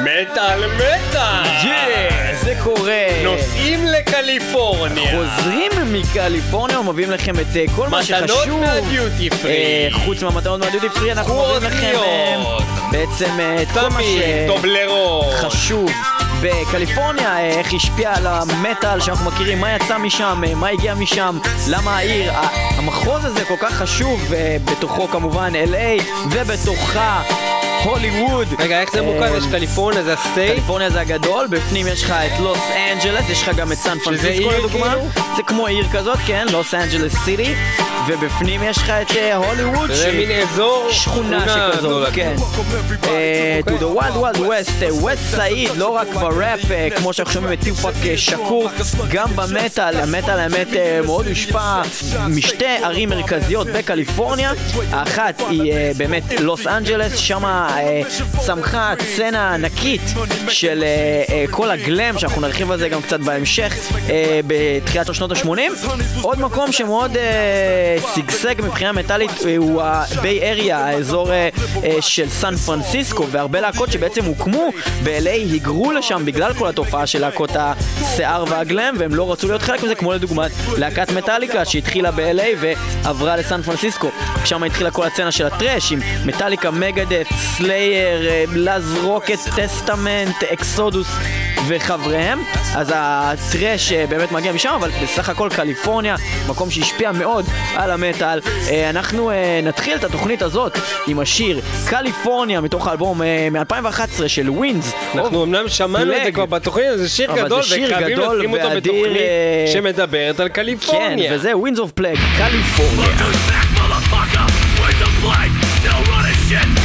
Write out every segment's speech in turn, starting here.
מטאל מטאל! זה קורה. נוסעים לקליפורניה! חוזרים מקליפורניה ומביאים לכם את אה, כל מה שחשוב. מתנות מהדיוטי פרי! אה, חוץ מהמתנות מהדיוטי פרי אנחנו מביאים לכם אה. בעצם את כל מה! שחשוב בקליפורניה, איך השפיע על המטאל שאנחנו מכירים, מה יצא משם, מה הגיע משם, למה העיר, המחוז הזה כל כך חשוב, בתוכו כמובן LA ובתוכה הוליווד. רגע, איך זה מוכר? יש קליפורניה, זה ה state? קליפורניה זה הגדול, בפנים יש לך את לוס אנג'לס, יש לך גם את סן פרנסיסקו לדוגמה. כאילו? זה כמו עיר כזאת, כן, לוס אנג'לס סיטי, ובפנים יש לך את אה, הוליווד, זה מין אזור שכונה שכזאת. כן. אה, to the wild wild west, אה, west side, לא רק בראפ, כמו שאנחנו שומעים את טופאק שאקור, גם במטאל, המטאל האמת מאוד הושפע משתי ערים מרכזיות בקליפורניה, האחת היא באמת לוס אנג'לס, שם צמחה סצנה ענקית של אה, אה, כל הגלם, שאנחנו נרחיב על זה גם קצת בהמשך, אה, בתחילת שנות ה-80. עוד מקום שמאוד אה, שגשג מבחינה מטאלית אה, הוא הביי אריה, האזור אה, אה, של סן פרנסיסקו, והרבה להקות שבעצם הוקמו ב-LA היגרו לשם בגלל כל התופעה של להקות השיער והגלם, והם לא רצו להיות חלק מזה, כמו לדוגמת להקת מטאליקה שהתחילה ב-LA ועברה לסן פרנסיסקו. שם התחילה כל הסצנה של ה thrash עם מטאליקה, מגאדת', סלייר, Lääz Rockit, טסטמנט, אקסודוס וחבריהם. אז ה thrash אה, באמת מגיע משם, אבל בסך הכל קליפורניה, מקום שהשפיע מאוד על המטאל. אה, אנחנו אה, נתחיל את התוכנית הזאת עם השיר קליפורניה מתוך האלבום אה, מ-2011 של ווינס. אנחנו אמנם שמענו את זה. כבר בתוכנית, זה שיר גדול, וחייבים גדול לשים אותו בתוכנית שמדברת על כן, קליפורניה. וזה Winds of Plague, קליפורניה. still running shit,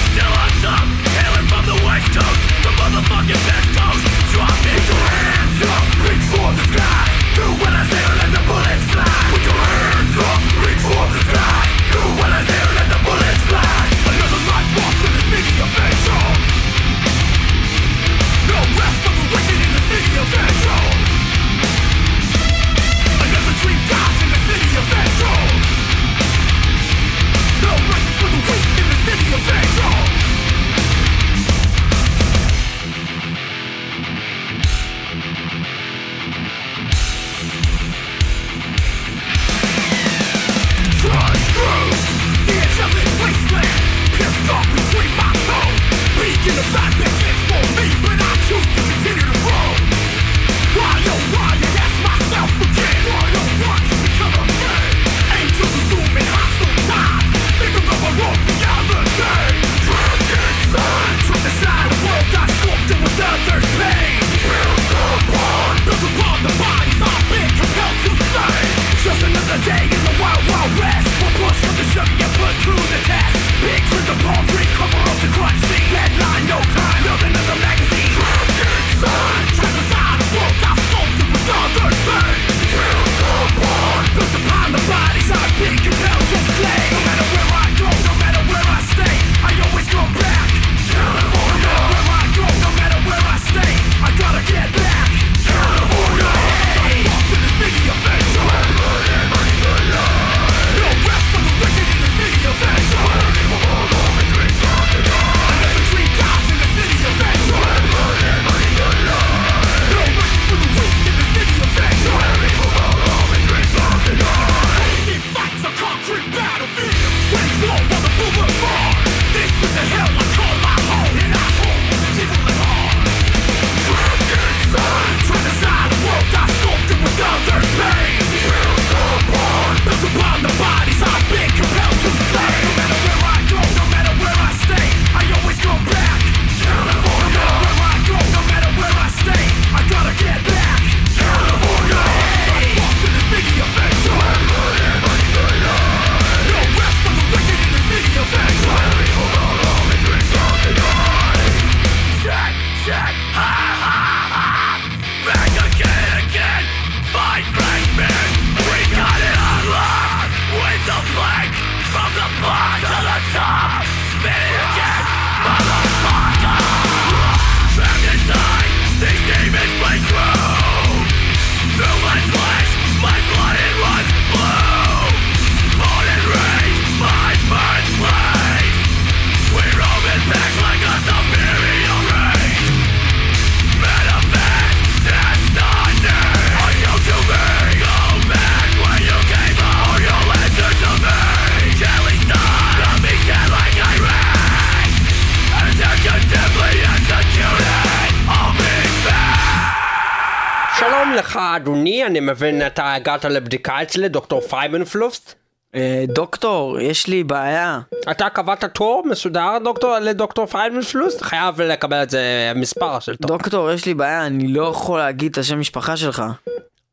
אדוני, אני מבין אתה הגעת לבדיקה אצלי, דוקטור פייבנפלוסט? אה, דוקטור, יש לי בעיה. אתה קבעת תור מסודר דוקטור לדוקטור פייבנפלוסט? חייב לקבל את זה מספר של תור. דוקטור, יש לי בעיה, אני לא יכול להגיד את השם משפחה שלך.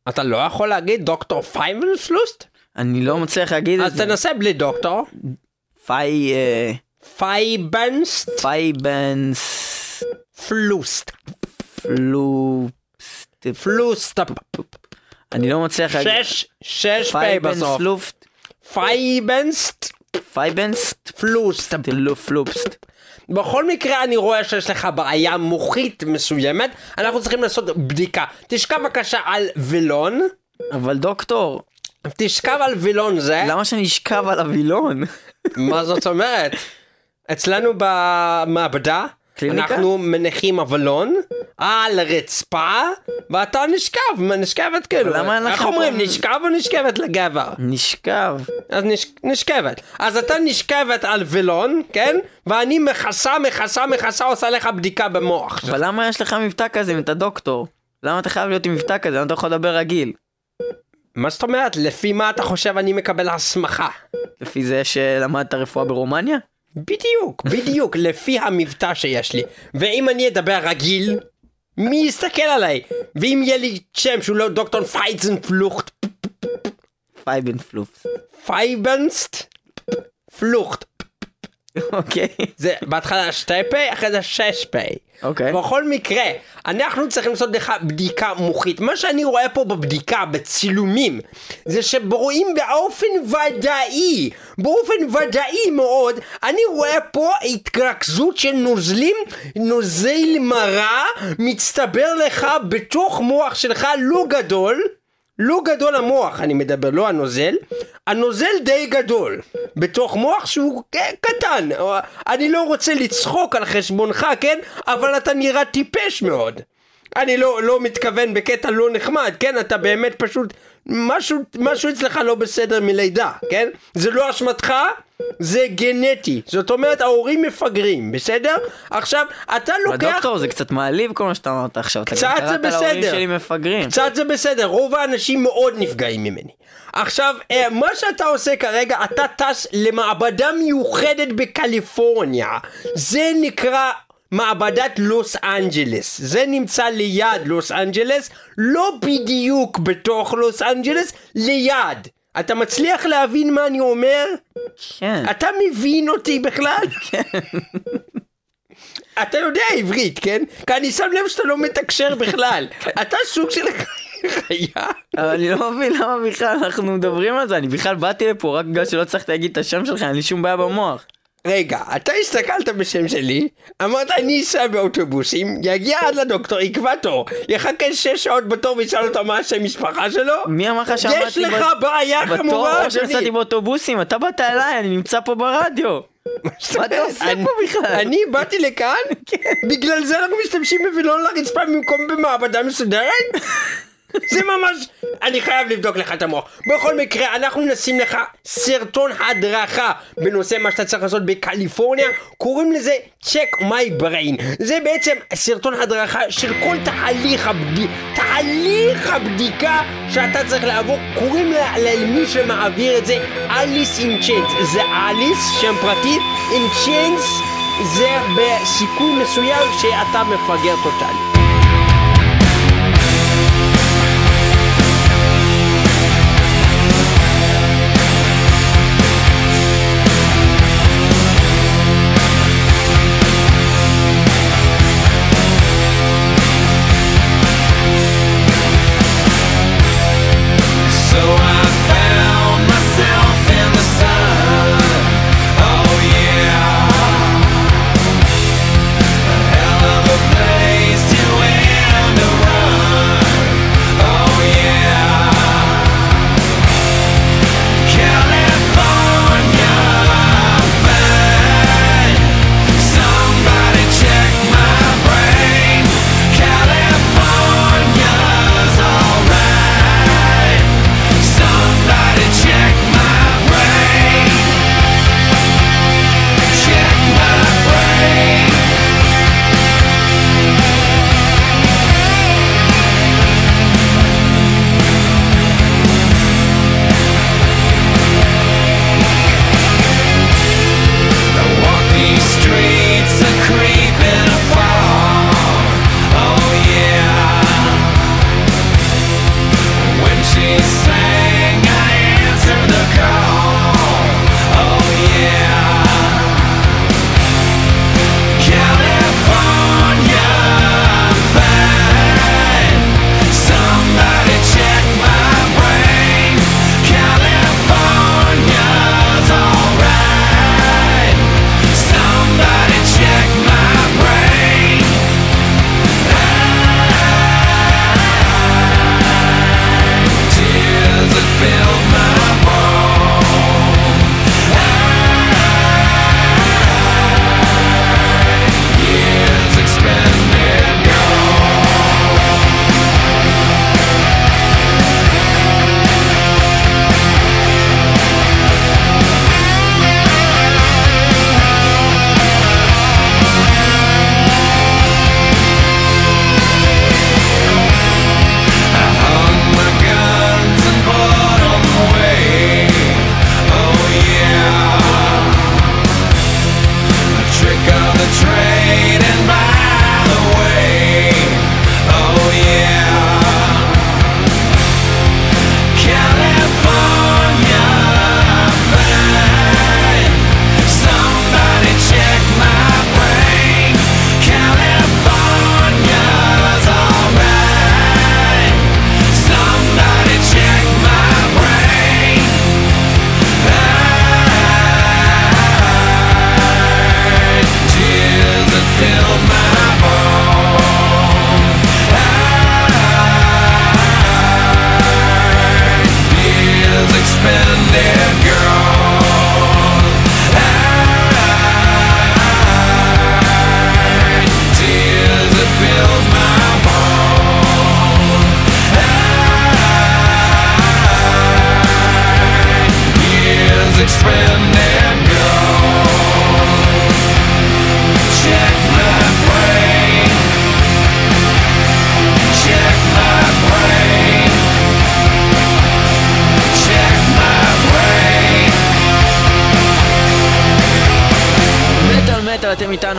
אתה לא יכול להגיד דוקטור פייבנפלוסט? אני לא מצליח להגיד את אז זה. תנסה בלי דוקטור. פאי... אה, פייבנסט פייבנס... פלוסט. פלו... פלוסט. אני לא מצליח להגיד... שש, שש פ' בסוף. פייבנסלופט. פייבנסט פייבנסט. פלוסט. פלופסט. בכל מקרה אני רואה שיש לך בעיה מוחית מסוימת, אנחנו צריכים לעשות בדיקה. תשכב בבקשה על וילון, אבל דוקטור, תשכב על וילון זה, למה שאני אשכב על הווילון? מה זאת אומרת? אצלנו במעבדה, קליניקה? אנחנו מניחים אבלון על הרצפה, ואתה נשכב, נשכבת כאילו. למה אין לך איך אומרים, נשכב או נשכבת לגבר? נשכב. אז נש... נשכבת. אז אתה נשכבת על וילון, כן? ואני מכסה, מכסה, מכסה, עושה לך בדיקה במוח. אבל למה יש לך מבטא כזה אם אתה דוקטור? למה אתה חייב להיות עם מבטא כזה? למה אתה יכול לדבר רגיל? מה זאת אומרת? לפי מה אתה חושב אני מקבל הסמכה? לפי זה שלמדת רפואה ברומניה? בדיוק, בדיוק, לפי המבטא שיש לי. ואם אני אדבר רגיל, מי יסתכל עליי? ואם יהיה לי שם שהוא לא דוקטור פייזנפלוכט, פייבנפלופס. פייבנסט, פלוכט. אוקיי. זה בהתחלה שתי פה, אחרי זה שש פה. אוקיי. בכל מקרה, אנחנו צריכים לעשות לך בדיקה מוחית. מה שאני רואה פה בבדיקה, בצילומים, זה שרואים באופן ודאי, באופן ודאי מאוד, אני רואה פה התרכזות של נוזלים, נוזל מרה, מצטבר לך בתוך מוח שלך לא גדול. לא גדול המוח אני מדבר, לא הנוזל, הנוזל די גדול, בתוך מוח שהוא קטן, אני לא רוצה לצחוק על חשבונך, כן? אבל אתה נראה טיפש מאוד. אני לא, לא מתכוון בקטע לא נחמד, כן? אתה באמת פשוט, משהו, משהו אצלך לא בסדר מלידה, כן? זה לא אשמתך, זה גנטי. זאת אומרת, ההורים מפגרים, בסדר? עכשיו, אתה לוקח... דוקטור זה קצת מעליב כל מה שאתה אמרת עכשיו. קצת זה להורים בסדר. שלי מפגרים. קצת זה בסדר, רוב האנשים מאוד נפגעים ממני. עכשיו, אה, מה שאתה עושה כרגע, אתה טס למעבדה מיוחדת בקליפורניה. זה נקרא מעבדת לוס אנג'לס. זה נמצא ליד לוס אנג'לס, לא בדיוק בתוך לוס אנג'לס, ליד. אתה מצליח להבין מה אני אומר? כן. אתה מבין אותי בכלל? אתה יודע עברית, כן? כי אני שם לב שאתה לא מתקשר בכלל. אתה סוג של חיה. אבל אני לא מבין למה בכלל אנחנו מדברים על זה. אני בכלל באתי לפה רק בגלל שלא הצלחתי להגיד את השם שלך, אין לי שום בעיה במוח. רגע, אתה הסתכלת בשם שלי, אמרת אני אסע באוטובוסים, יגיע עד לדוקטור, יקבע תור, יחכה שש שעות בתור וישאל אותו מה השם משפחה שלו? מי אמר לך שעמדתי יש לך בעיה חמורה, או שנסעתי. באוטובוסים? אתה באת אליי, אני נמצא פה ברדיו. מה אתה עושה פה בכלל? כן. אני באתי לכאן? בגלל זה אנחנו משתמשים בווילון לרצפה במקום במעבדה מסודרת? זה ממש... אני חייב לבדוק לך את המוח. בכל מקרה, אנחנו נשים לך סרטון הדרכה בנושא מה שאתה צריך לעשות בקליפורניה. קוראים לזה check my brain. זה בעצם סרטון הדרכה של כל תהליך הבדיקה, תהליך הבדיקה שאתה צריך לעבור. קוראים לה- למי שמעביר את זה אליס עם צ'יינס. זה אליס, שם פרטי, עם צ'יינס זה בסיכוי מסוים שאתה מפגר טוטאלי.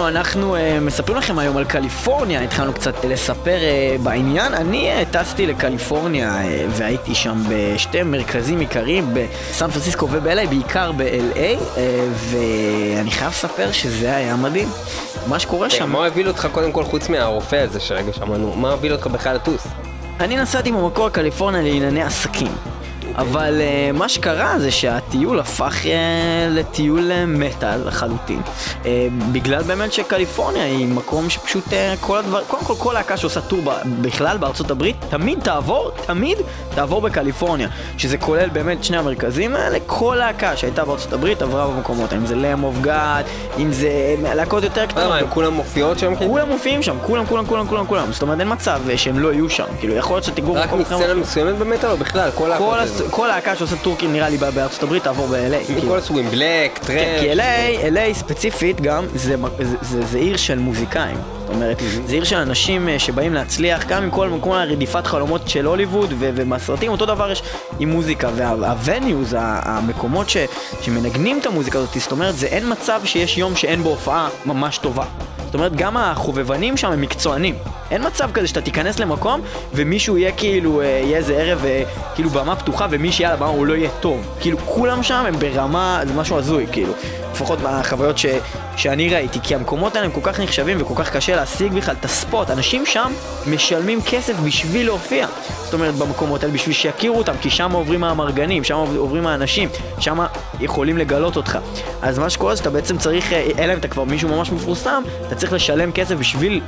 איתנו, אנחנו uh, מספרים לכם היום על קליפורניה, התחלנו קצת לספר uh, בעניין. אני uh, טסתי לקליפורניה uh, והייתי שם בשתי מרכזים עיקריים, בסן פרנסיסקו וב-LA, בעיקר ב-LA, uh, ואני חייב לספר שזה היה מדהים. מה שקורה שם... מה הוביל אותך קודם כל חוץ מהרופא הזה שרגע שמענו? מה הוביל אותך בכלל לטוס? אני נסעתי במקור לקליפורניה לענייני עסקים. אבל uh, מה שקרה זה שהטיול הפך uh, לטיול uh, מטאל לחלוטין. Uh, בגלל באמת שקליפורניה היא מקום שפשוט uh, כל הדבר, קודם כל כל להקה שעושה טור ב- בכלל בארצות הברית, תמיד תעבור, תמיד תעבור בקליפורניה. שזה כולל באמת שני המרכזים האלה, כל להקה שהייתה בארצות הברית עברה במקומות האלה. אם זה לם אוף גאד, אם זה להקות יותר קטנות. מה, הם כולם מופיעות שם? כאילו? כולם מופיעים שם, כולם, כולם, כולם, כולם, כולם. זאת אומרת, אין מצב שהם לא יהיו שם. כאילו, יכול להיות שתגור רק במקום אחר. מסצנה מסוימת במטאל או בכלל? כל כל? כל להקה שעושה טורקים נראה לי בא- בארצות הברית תעבור ב-LA. כאילו. מכל הסוגים, בלק, כן, כי. LA, LA ספציפית גם, זה, מ- זה, זה, זה עיר של מוזיקאים. זאת אומרת, זה עיר של אנשים אה, שבאים להצליח, גם עם כל, כל הרדיפת חלומות של הוליווד ו- ומהסרטים, אותו דבר יש עם מוזיקה. והווניוז, המקומות ש, שמנגנים את המוזיקה הזאת, זאת אומרת, זה אין מצב שיש יום שאין בו הופעה ממש טובה. זאת אומרת, גם החובבנים שם הם מקצוענים. אין מצב כזה שאתה תיכנס למקום ומישהו יהיה כאילו, אה, יהיה איזה ערב, אה, כאילו במה פתוחה ומי שיהיה על הבמה הוא לא יהיה טוב. כאילו, כולם שם הם ברמה, זה משהו הזוי, כאילו. לפחות מהחוויות ש, שאני ראיתי, כי המקומות האלה הם כל כך נחשבים וכל כך קשה להשיג בכלל את הספוט. אנשים שם משלמים כסף בשביל להופיע. זאת אומרת, במקומות האלה, בשביל שיכירו אותם, כי שם עוברים האמרגנים, שם עוברים האנשים, שם יכולים לגלות אותך. אז מה שקורה זה שאתה בעצם צריך, אה, אלא אם אתה כבר מישהו ממש מפורסם, אתה צריך לשלם כסף בשביל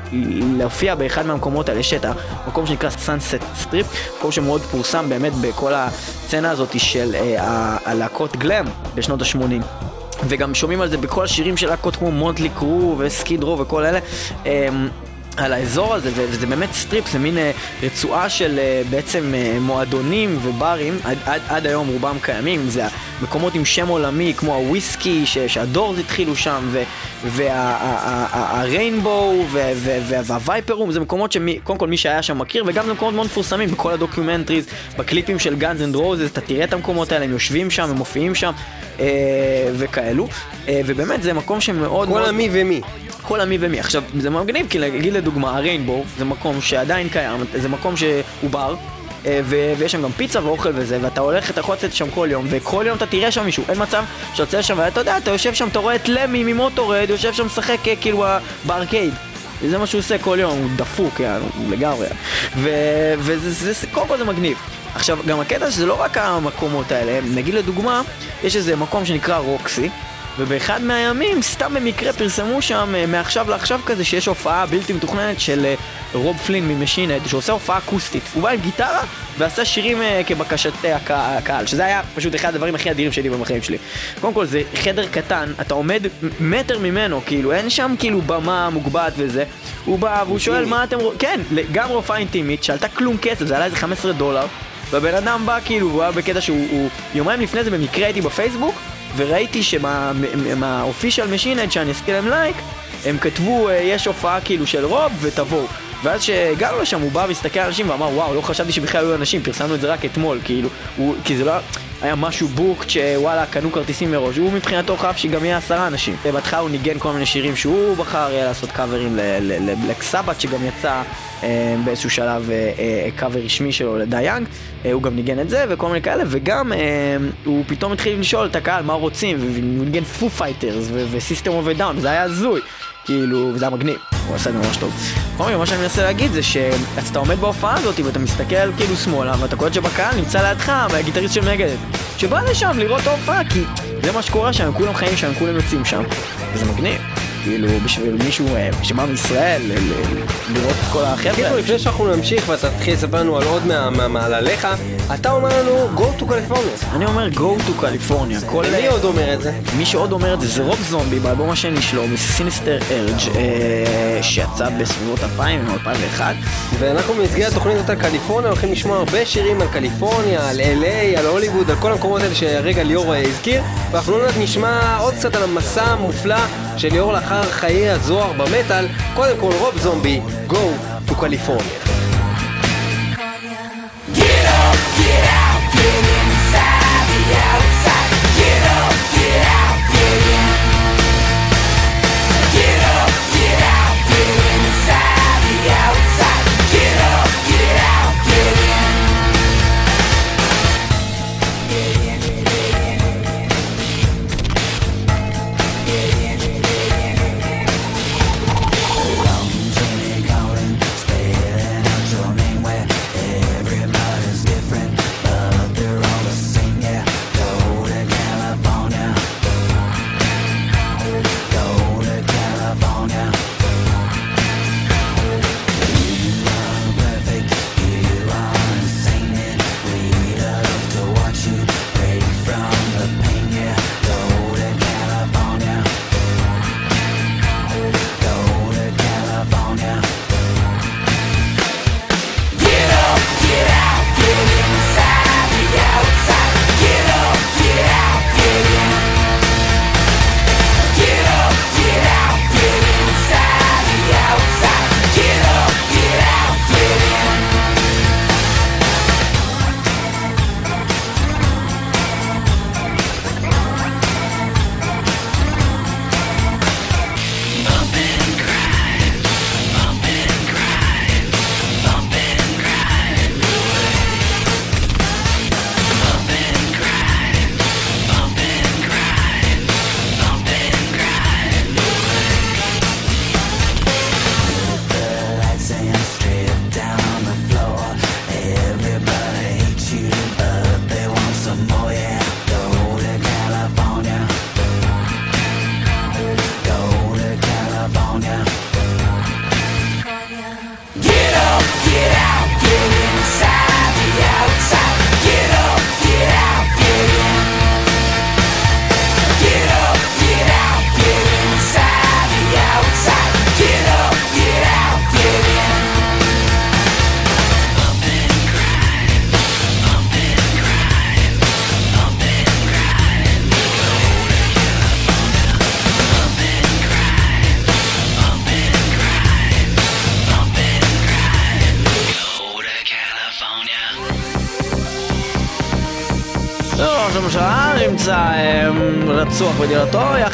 להופיע באחד מהמקומות האלה. יש את המקום שנקרא Sunset Strip, מקום שמאוד פורסם באמת בכל הסצנה הזאת של אה, הלהקות glam בשנות ה-80. וגם שומעים על זה בכל השירים של להקות כמו Mötley Crüe ו Skid Row וכל אלה. אמ, על האזור הזה, וזה באמת strip, זה מין אה, רצועה של אה, בעצם אה, מועדונים וברים, עד, עד, עד היום רובם קיימים, זה מקומות עם שם עולמי כמו ה Whisky, ש- שה Doors התחילו שם, וה Rainbow וה Viper Room, זה מקומות שקודם כל מי שהיה שם מכיר, וגם זה מקומות מאוד מפורסמים בכל ה documentaries, בקליפים של Guns N' Roses, אתה תראה את המקומות האלה, הם יושבים שם, הם מופיעים שם, אה, וכאלו, אה, ובאמת זה מקום שמאוד כל. המי ומי. כל המי ומי. עכשיו, זה מגניב, כי נגיד לדוגמה, ה Rainbow זה מקום שעדיין קיים, זה מקום שהוא בר. אה, ו- ויש שם גם פיצה ואוכל וזה, ואתה הולך, אתה יכול לצאת שם כל יום, וכל יום אתה תראה שם מישהו, אין מצב שאתה יוצא לשם, ואתה יודע, אתה יושב שם, אתה רואה את למי ממוטורד, יושב שם משחק אה, כאילו בארקייד. וזה מה שהוא עושה כל יום, הוא דפוק, יענו, לגמרי. ו- וזה, זה, זה, קודם כל זה מגניב. עכשיו, גם הקטע שזה לא רק המקומות האלה, נגיד לדוגמה, יש איזה מקום שנקרא רוקסי, ובאחד מהימים, סתם במקרה פרסמו שם, אה, מעכשיו לעכשיו כזה, שיש הופעה בלתי מתוכננת של אה, רוב פלין ממשינד, שעושה הופעה אקוסטית. הוא בא עם גיטרה ועשה שירים אה, כבקשת אה, הקה- הקהל, שזה היה פשוט אחד הדברים הכי אדירים שהייתי בחיים שלי. קודם כל, זה חדר קטן, אתה עומד מטר ממנו, כאילו, אין שם כאילו במה מוגבעת וזה. הוא בא והוא שואל מה אתם רוצים, כן, גם הופעה אינטימית, שעלתה כלום כסף, זה עלה איזה 15 דולר. והבן אדם בא כאילו, הוא היה בקטע שהוא, הוא- יומיים לפני זה במקרה הייתי בפייסבוק, וראיתי שמהאופישל משינד שאני עשיתי להם לייק, הם כתבו, אה, יש הופעה כאילו של רוב ותבואו. ואז כשהגענו לשם הוא בא והסתכל על אנשים ואמר וואו לא חשבתי שבכלל היו אנשים פרסמנו את זה רק אתמול כאילו הוא, כי זה לא היה משהו booked שוואלה קנו כרטיסים מראש. הוא מבחינתו חייב שגם יהיה עשרה אנשים. ובהתחלה הוא ניגן כל מיני שירים שהוא בחר לעשות קאברים ל Black Sabbath שגם יצא אה, באיזשהו שלב אה, אה, קאבר רשמי שלו ל Die Young אה, הוא גם ניגן את זה וכל מיני כאלה וגם אה, הוא פתאום התחיל לשאול את הקהל מה רוצים והוא ניגן Foo Fighters ו System of a Down זה היה הזוי כאילו, וזה היה מגניב, הוא עשה את זה ממש טוב. בכל מקרה, מה שאני מנסה להגיד זה שאז אתה עומד בהופעה הזאת ואתה מסתכל כאילו שמאלה ואתה קולט שבקהל נמצא לידך מהגיטריסט של מגדס שבא לשם לראות את ההופעה כי זה מה שקורה שם, כולם חיים שם, כולם יוצאים שם וזה מגניב. כאילו, בשביל מישהו אה, שבא מישראל, ל- לראות את כל החבר'ה. כאילו לפני שאנחנו נמשיך ואתה תתחיל לספר לנו על עוד מעלליך, אתה אומר לנו go to California. אני אומר go to California. מי עוד אומר את זה? מי שעוד אומר את זה זה רוב זומבי באלבום השני שלו, מסיניסטר ארג', שיצא בסביבות 2000 או 2001. ואנחנו במסגרת תוכנית אותה קליפורניה הולכים לשמוע הרבה שירים על קליפורניה, על LA, על הוליווד, על כל המקומות האלה שהרגע ליאור אה, הזכיר ואנחנו עוד נשמע עוד קצת על המסע המופלא של ליאור לאחר חיי הזוהר במטאל קודם כל רוב זומבי, go to California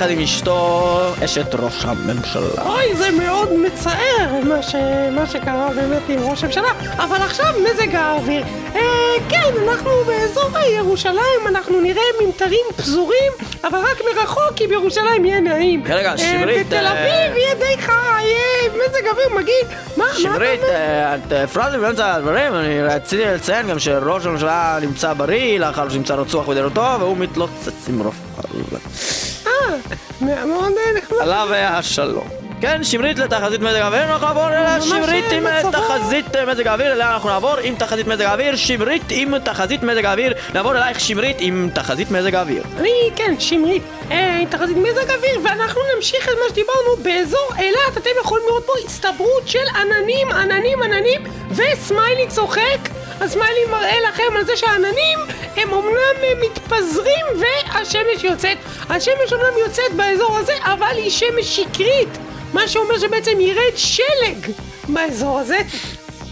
יחד עם אשתו, אשת ראש הממשלה. אוי, זה מאוד מצער מה, ש... מה שקרה באמת עם ראש הממשלה, אבל עכשיו מזג האוויר. אה, כן, אנחנו באזור ירושלים, אנחנו נראה ממטרים פזורים, אבל רק מרחוק, כי בירושלים יהיה נעים. רגע, אה, שמרית, בתל אה, אביב יהיה די חי, יהיה מזג אוויר מגעיל. מה, מה אתה שמרית, אומר? אה, את הפרעת לי באמצע הדברים, אני רציתי לציין גם שראש הממשלה נמצא בריא לאחר שנמצא רצוח בדירתו והוא מתלוצץ עם רפאל. מאוד נחמד. עליו השלום. כן, שמרית לתחזית מזג האוויר, אנחנו נעבור אליה ממש שמרית עם. תחזית מזג האוויר, אליה אנחנו נעבור עם תחזית מזג האוויר, שמרית עם תחזית מזג האוויר, נעבור אלייך שמרית עם תחזית מזג האוויר. אני, כן, שמרית, אה, עם תחזית מזג אוויר, ואנחנו נמשיך את מה שדיברנו באזור אילת, אתם יכולים לראות פה הצטברות של עננים, עננים, עננים, וסמיילי צוחק, הסמיילי מראה לכם על זה שהעננים הם אומנם מתפזרים והשמש יוצאת. השמש אומנם יוצאת באזור הזה, אבל היא שמש שקרית, מה שאומר שבעצם ירד שלג באזור הזה.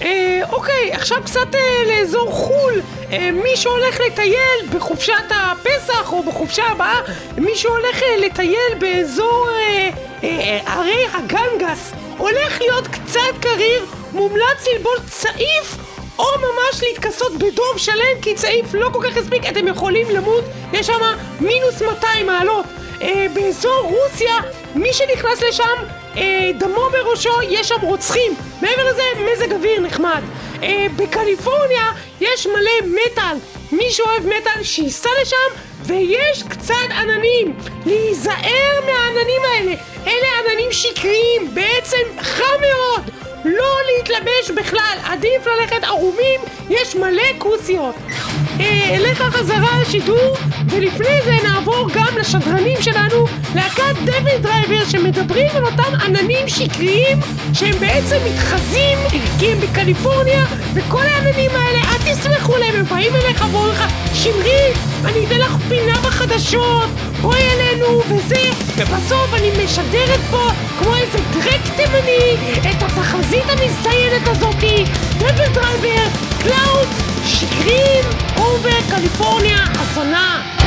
אה, אוקיי, עכשיו קצת אה, לאזור חו"ל. אה, מי שהולך לטייל בחופשת הפסח או בחופשה הבאה, מי שהולך אה, לטייל באזור אה, אה, אה, ערי הגנגס, הולך להיות קצת קריר, מומלץ ללבוש צעיף או ממש להתכסות בדוב שלם, כי צעיף לא כל כך הספיק, אתם יכולים למות, יש שם מינוס 200 מעלות. אה, באזור רוסיה, מי שנכנס לשם, אה, דמו בראשו, יש שם רוצחים. מעבר לזה, מזג אוויר נחמד. אה, בקליפורניה יש מלא מטאל. מי שאוהב מטאל, שייסע לשם, ויש קצת עננים. להיזהר מהעננים האלה. אלה עננים שקריים, בעצם חם מאוד. לא להתלבש בכלל, עדיף ללכת ערומים, יש מלא כוסיות. אה, אליך חזרה לשידור, ולפני זה נעבור גם לשדרנים שלנו, להקת DevilDriver, שמדברים על אותם עננים שקריים, שהם בעצם מתחזים, כי הם בקליפורניה, וכל העננים האלה, אל תסמכו להם, הם באים אליך ואומרים לך, שמרי, אני אתן לך פינה בחדשות, בואי אלינו, וזה, ובסוף אני משדרת פה, כמו איזה דרק תימני, את התחזית המזדיינת הזאתי, דביל דרייבר, קלאוד, שקרים, אובר, קליפורניה, אסונה.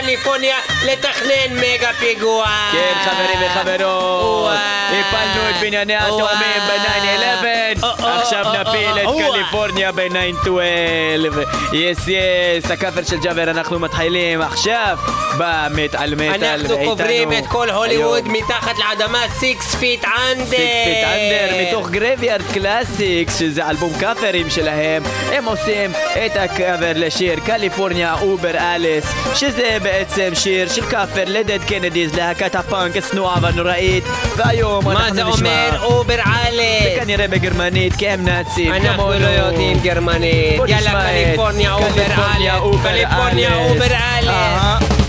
נסענו לקליפורניה לתכנן מגה פיגוע! כן, חברים וחברות. הפלנו את בנייני התאומים ב-9-11, עכשיו נפיל את קליפורניה ב-912. yes yes, הכאפר של ג'אבר, אנחנו מתחילים עכשיו במטאל מטאל. אנחנו קוברים את כל הוליווד מתחת לאדמה 6 Feet Under. Six Feet Under מתוך Graveyard Classics שזה אלבום קאברים שלהם הם עושים את הקאבר לשיר California über alles שזה בעצם שיר של קאבר ל Dead Kennedys להקת הפאנק השנואה והנוראית והיום מה זה אומר über alles? כנראה בגרמנית כי הם נאצים אנחנו. לא יודעים גרמנית. יאללה California über alles. California. über alles.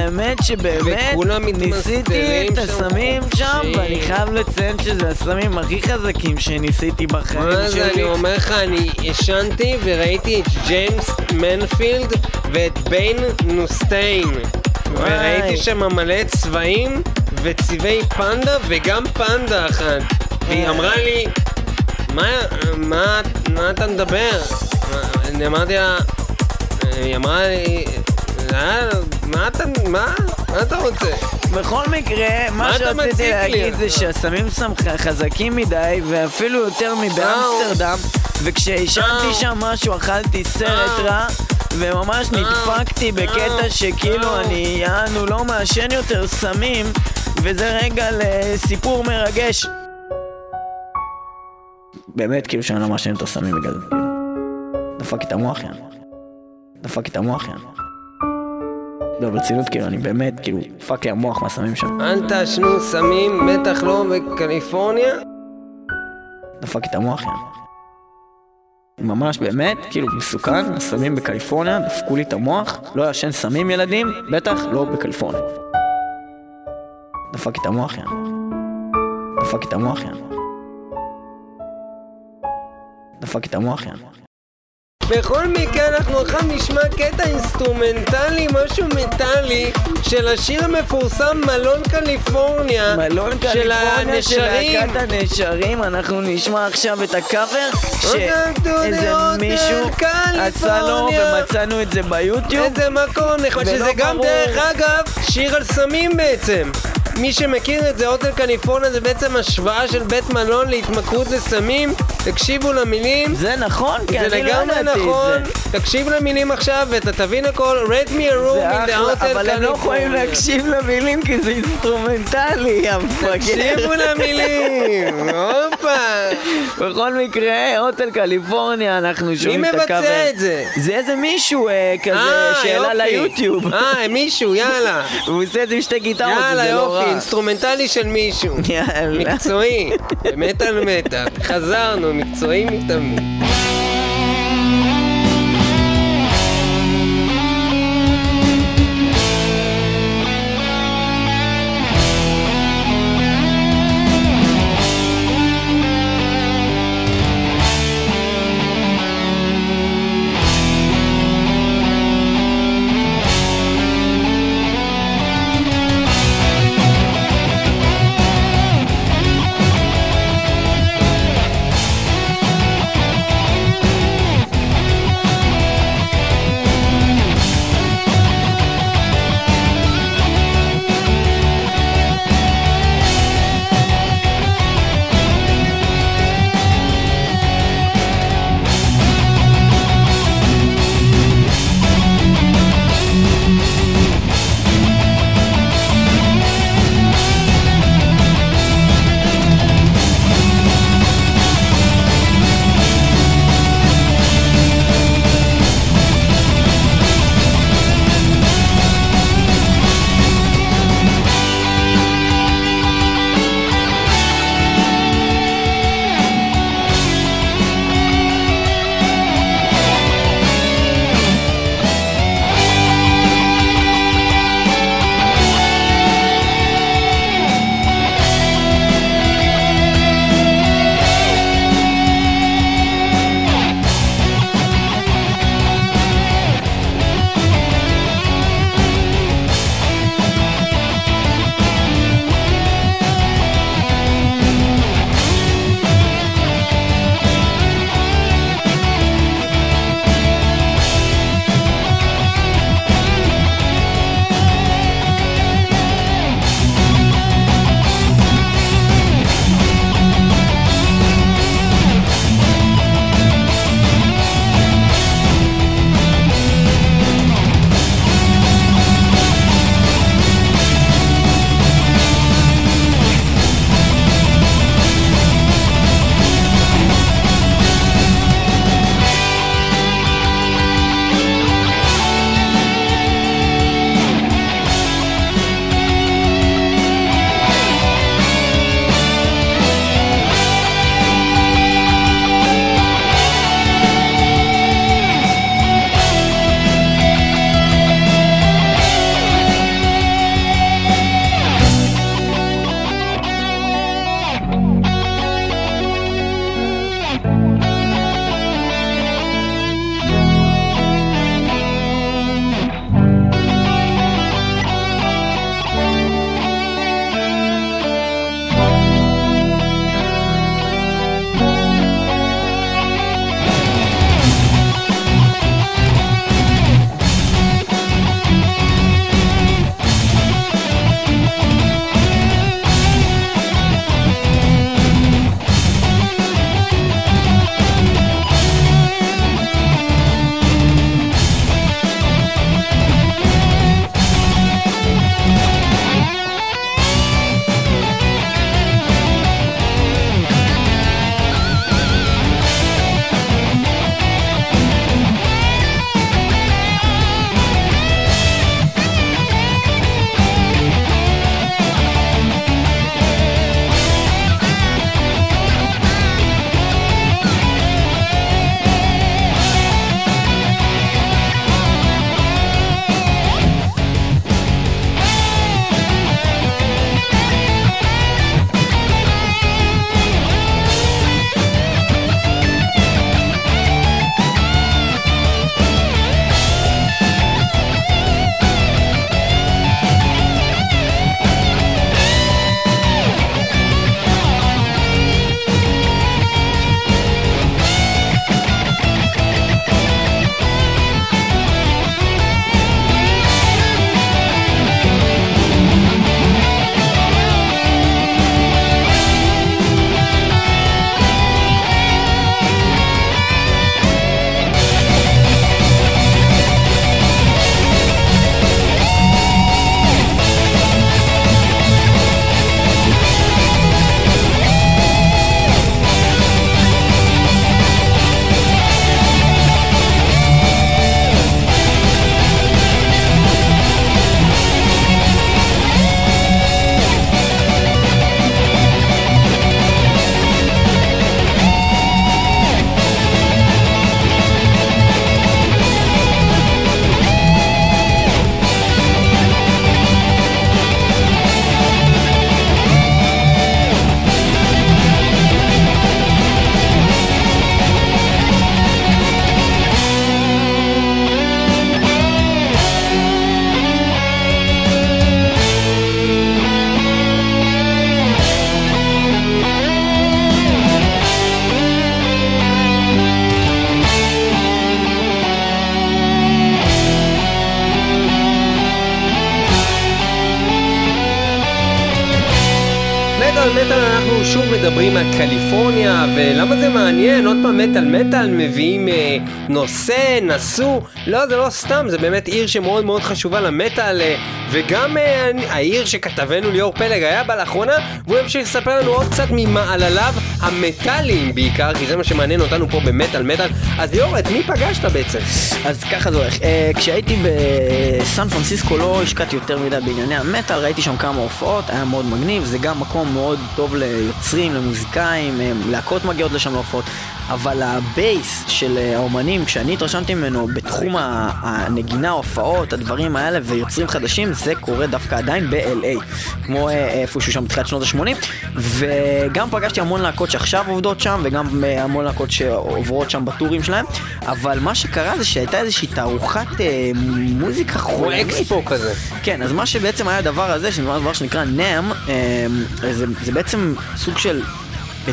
האמת שבאמת ניסיתי את הסמים שם. ואני חייב לציין שזה הסמים הכי חזקים שניסיתי בחיים מה זה, אני שלי. אומר לך, אני ישנתי וראיתי את ג'יימס מנפילד ואת ביין נוסטיין. וראיתי שם מלא צבעים וצבעי פנדה וגם פנדה אחת. והיא וואי. אמרה לי, מה, מה, מה אתה מדבר? אני אמרתי לה, היא אמרה לי, "אה, מה אתה, מה? מה אתה רוצה? בכל מקרה, מה מה שרציתי מציק לי? להגיד זה שהסמים שם חזקים מדי, ואפילו יותר מבאמסטרדם, וכשעישנתי אאו. שם משהו אכלתי סרט אאו. רע, וממש נדפקתי בקטע. שכאילו. אני יענו לא מעשן יותר סמים, וזה רגע לסיפור מרגש. באמת, כאילו שאני לא מעשן יותר סמים בגלל זה. כאילו. דפק את המוח, יענו. דפק את המוח, יענו. לא, ברצינות, כאילו, אני באמת, כאילו, דפק לי המוח מהסמים שם. אל תעשנו סמים, בטח לא בקליפורניה. דפק את המוח, יענו. ממש באמת, כאילו, מסוכן, הסמים בקליפורניה, דפקו לי את המוח, לא ישן סמים ילדים, בטח לא בקליפורניה. דפק את המוח, יענו. דפק את המוח, יענו. דפק את המוח, יענו. בכל מקרה אנחנו עכשיו נשמע קטע אינסטרומנטלי, משהו מטאלי, של השיר המפורסם מלון קליפורניה. מלון קליפורניה של. להקת הנשרים, אנחנו נשמע עכשיו את הקאבר שאיזה מישהו עשה לו. ומצאנו את זה ביוטיוב. איזה מקום נחמד, שזה גם. דרך אגב שיר על סמים בעצם. מי שמכיר את זה, Hotel California זה בעצם השוואה של בית מלון להתמכרות לסמים. תקשיבו למילים. זה נכון? כי זה אני לא לגמרי ידעתי נכון, את זה. תקשיב למילים עכשיו ואתה תבין הכל, רד me a זה room in the hotel אבל הם לא יכולים. להקשיב למילים כי זה אינסטרומנטלי, המפגר. תקשיבו למילים, הופה. בכל מקרה, Hotel California, אנחנו שומעים את הקאבר. מבצע את זה? זה איזה מישהו אה, כזה אה, יופי. ליוטיוב. אה, מישהו, יאללה. הוא עושה את זה עם שתי גיטרות, יאללה, זה לא יופי, רע. אינסטרומנטלי של מישהו. יאללה. מקצועי, באמת על מטה. חזרנו, מקצועי מתמיד. מטאל, מביאים אה, נושא, נשוא, לא, זה לא סתם, זה באמת עיר שמאוד מאוד חשובה למטאל, אה, וגם אה, העיר שכתבנו ליאור פלג היה בה לאחרונה, והוא ימשיך לספר לנו עוד קצת ממעלליו המטאליים בעיקר, כי זה מה שמעניין אותנו פה במטאל מטאל. אז ליאור, את מי פגשת בעצם? אז ככה זה הולך. אה, כשהייתי בסן פרנסיסקו לא השקעתי יותר מדי בענייני המטאל, ראיתי שם כמה הופעות, היה מאוד מגניב, זה גם מקום מאוד טוב ליוצרים, למוזיקאים, אה, להקות מגיעות לשם להופעות, אבל הבייס של אה, האומנים, כשאני התרשמתי ממנו בתחום הנגינה, ההופעות, הדברים האלה ויוצרים חדשים, זה קורה דווקא עדיין ב-LA, כמו אה, איפשהו שם בתחילת שנות ה-80, וגם פגשתי המון להקות שעכשיו עובדות שם, וגם אה, המון להקות שעוברות שם בטורים שלהם, אבל מה שקרה זה שהייתה איזושהי תערוכת אה, מוזיקה חולנית. אקספו כזה. כן, אז מה שבעצם היה הדבר הזה, שזה דבר שנקרא נאם, זה, זה בעצם סוג של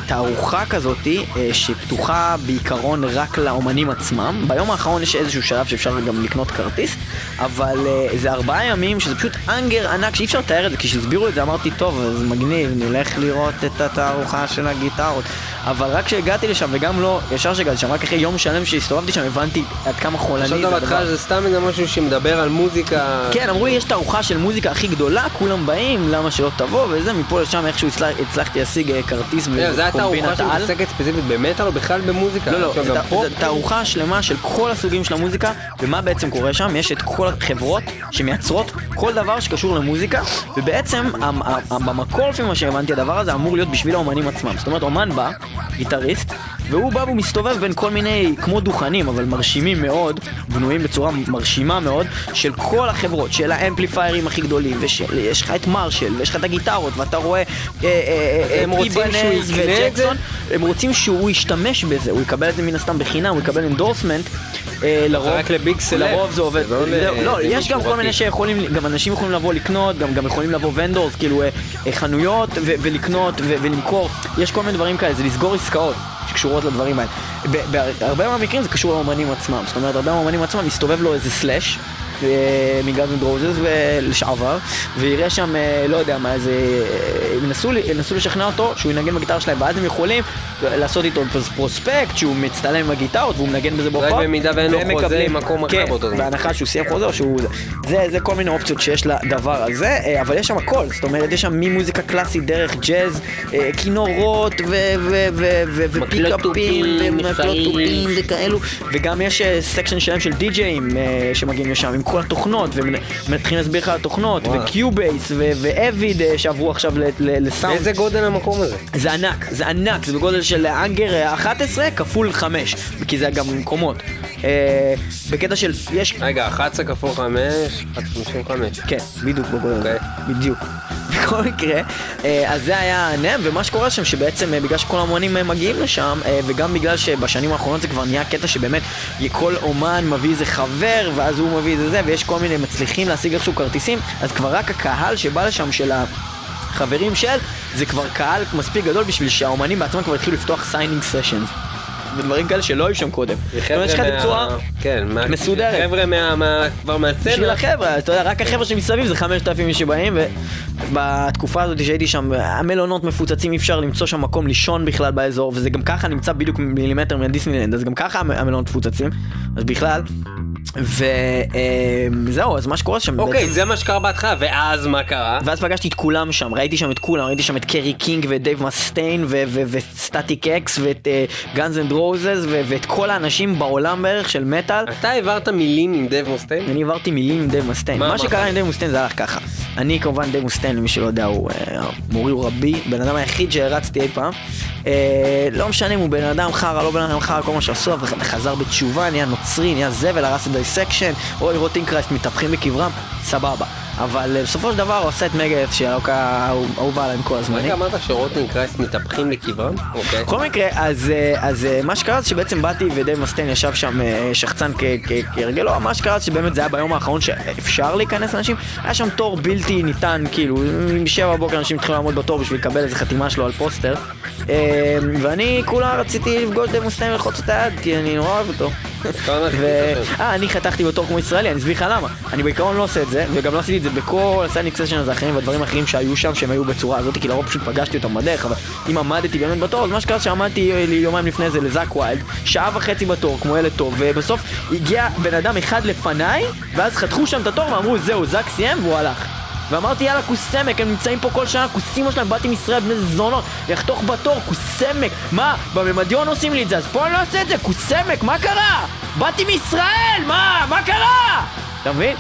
תערוכה כזאתי אה, שפתוחה בעיקרון רק לאומנים עצמם. ביום האחרון יש איזשהו שלב שאפשר גם לקנות כרטיס, אבל אה, זה ארבעה ימים שזה פשוט אנגר ענק שאי אפשר לתאר את זה, כי כשהסבירו את זה אמרתי, טוב, אז מגניב, נלך לראות את התערוכה של הגיטרות. אבל רק כשהגעתי לשם, וגם לא, ישר שהגעתי שם, רק אחרי יום שלם שהסתובבתי שם, הבנתי עד כמה חולני זה בהתחלה הדבר. שזה סתם איזה משהו שמדבר על מוזיקה. כן, אמרו לי, יש תערוכה של מוזיקה הכי גדולה, כולם באים, למה שלא תבוא, וזה, מפה לשם איכשהו הצלח- הצלחתי להשיג אה, כרטיס זהו, זה היה תערוכה. שמתעסקת ספציפית במטאל או בכלל במוזיקה? לא, לא, זו? זו תערוכה שלמה של כל הסוגים של המוזיקה, ומה בעצם קורה שם? יש את כל החברות שמייצרות כל דבר שקשור למוזיקה, ובעצם במקור לפי מה שהבנתי הדבר הזה אמור להיות בשביל האומנים עצמם. זאת אומרת, אומן בא, גיטריסט, והוא בא והוא מסתובב בין כל מיני, כמו דוכנים, אבל מרשימים מאוד, בנויים בצורה מרשימה מאוד, של כל החברות, של האמפליפיירים הכי גדולים, ויש לך את מרשל, ויש לך את הגיטרות, ואתה רואה... אה, אה, אה, הם רוצים שהוא וג'קסון, הם רוצים שהוא ישתמש בזה, הוא יקבל את זה מן הסתם בחינם, הוא יקבל endorsement. לרוב, רק ל big celeb. לרוב זה עובד, לא לא, יש גם כל. מיני שיכולים, גם אנשים יכולים לבוא לקנות, גם, יכולים לבוא ו endorse, כאילו אה, אה, חנויות ולקנות ולמכור, יש כל מיני דברים כאלה, זה לסגור עסקאות שקשורות לדברים האלה. בהרבה מהמקרים זה קשור לאמנים עצמם, זאת אומרת, הרבה מהאמנים עצמם מסתובב לו איזה סלאש. מגז ודרוזס ולשעבר ויראה שם אה, לא יודע מה איזה אה, ינסו, ל- ינסו לשכנע אותו שהוא ינגן בגיטרה שלהם ואז הם יכולים לעשות איתו פרוספקט שהוא מצטלם עם הגיטרות והוא מנגן בזה בהופעות במידה ואין לו חוזה מקבלים- עם מקום אחר כן, באותו זמן. בהנחה שהוא סיים חוזה או שהוא זה. זה כל מיני אופציות שיש לדבר הזה אה, אבל יש שם הכל זאת אומרת יש שם ממוזיקה קלאסית דרך ג'אז אה, כינורות ופיקאפים ומקלות וכאלו וגם יש אה, section שלם של די-ג'אים אה, שמגיעים לשם עם כל התוכנות ומתחילים להסביר לך על התוכנות. וקיובייס ואביד אה, שעברו עכשיו לסאונד איזה גודל המקום הזה? זה ענק, זה ענק, זה בגודל של אנגר אה, 11 כפול 5, כי זה גם מקומות. אה, בקטע של, יש, רגע, 11 כפול 5, 155. כן, בדיוק בגודל הזה, אוקיי. בדיוק. בכל מקרה, אה, אז זה היה ה NAMM, ומה שקורה שם שבעצם אה, בגלל שכל האמנים אה, מגיעים לשם, וגם בגלל שבשנים האחרונות זה כבר נהיה קטע שבאמת כל אומן מביא איזה חבר, ואז הוא מביא איזה זה, ויש כל מיני מצליחים להשיג איכשהו כרטיסים, אז כבר רק הקהל שבא לשם של ה... חברים של, זה כבר קהל מספיק גדול בשביל שהאומנים בעצמם כבר התחילו לפתוח signing sessions. ודברים כאלה שלא היו שם קודם. זאת אומרת, יש לך בצורה כן, מסודרת. חבר'ה מה- מה- כבר בשביל מהסצנה. החבר'ה, אתה יודע, רק החבר'ה שמסביב זה 5,000 איש שבאים, ובתקופה הזאת שהייתי שם, המלונות מפוצצים, אי אפשר למצוא שם מקום לישון בכלל באזור, וזה גם ככה נמצא בדיוק מילימטר מהדיסנילנד, אז גם ככה המ- המלונות מפוצצים, אז בכלל. וזהו, אז מה שקורה שם, אוקיי, זה מה שקרה בהתחלה, ואז מה קרה? ואז פגשתי את כולם שם, ראיתי שם את כולם, ראיתי שם את קרי קינג ודייב מסטיין וסטטיק אקס ואת גאנז אנד רוזס ואת כל האנשים בעולם בערך של מטאל. אתה העברת מילים עם דייב מסטיין? אני העברתי מילים עם דייב מסטיין. מה? שקרה עם דייב מסטיין זה הלך ככה. אני כמובן דייב מסטיין, למי שלא יודע, הוא אה, מורי הוא רבי, בן אדם היחיד שהרצתי אי פעם. אה, לא משנה אם הוא בן אדם חרא, לא בן אדם חרא, כל מה שעשו, אבל חזר בתשובה, נהיה נוצרי, נהיה זבל, הרס את דיסקשן, או לראות אינ קרייסט מתהפכים בקברם, סבבה. אבל אה, בסופו של דבר הוא עשה את מגה שהלוקה אהובה עליהם כל הזמנים. רגע, אמרת ש Rotting Christ מתהפכים לקברם? אוקיי. בכל מקרה, אז, אה, אז אה, מה שקרה זה שבעצם באתי ודייב מסטיין ישב שם שחצן כהרגלו, מה שקרה זה שבאמת זה היה ביום האחרון שאפשר להיכנס לאנשים, היה שם תור בלתי ניתן, כאילו, בשבע בבוקר אנשים התחילו לעמוד בתור בשביל לקבל איזה חתימה שלו על פוסטר, ואני כולה רציתי לפגוש דייב מסטיין וללחוץ את היד, כי אני נורא אוהב אותו. אה, אני חתכתי בתור כמו ישראלי, אני אסביר לך למה. אני בעיקרון לא עושה את זה, וגם לא עשיתי את זה בכל ה signing session הזה האחרים והדברים האחרים שהיו שם, שהם היו בצורה הזאת, כי לרוב פשוט פגשתי אותם בדרך, אבל אם עמדתי באמת בתור, אז מה שקרה שעמדתי אה, יומיים לפני זה לזאק ויילד, שעה וחצי בתור, כמו ילד טוב, ובסוף הגיע בן אדם אחד לפניי, ואז חתכו שם את התור ואמרו, זהו, זאק סיים והוא הלך. ואמרתי יאללה כוסמק, הם נמצאים פה כל שנה, כוסימו שלהם, באתי מישראל בני זונות, לחתוך בתור, כוסמק, מה, במדיום עושים לי את זה, אז פה אני לא אעשה את זה, כוסמק, מה קרה? באתי מישראל, מה, מה קרה? אתה מבין?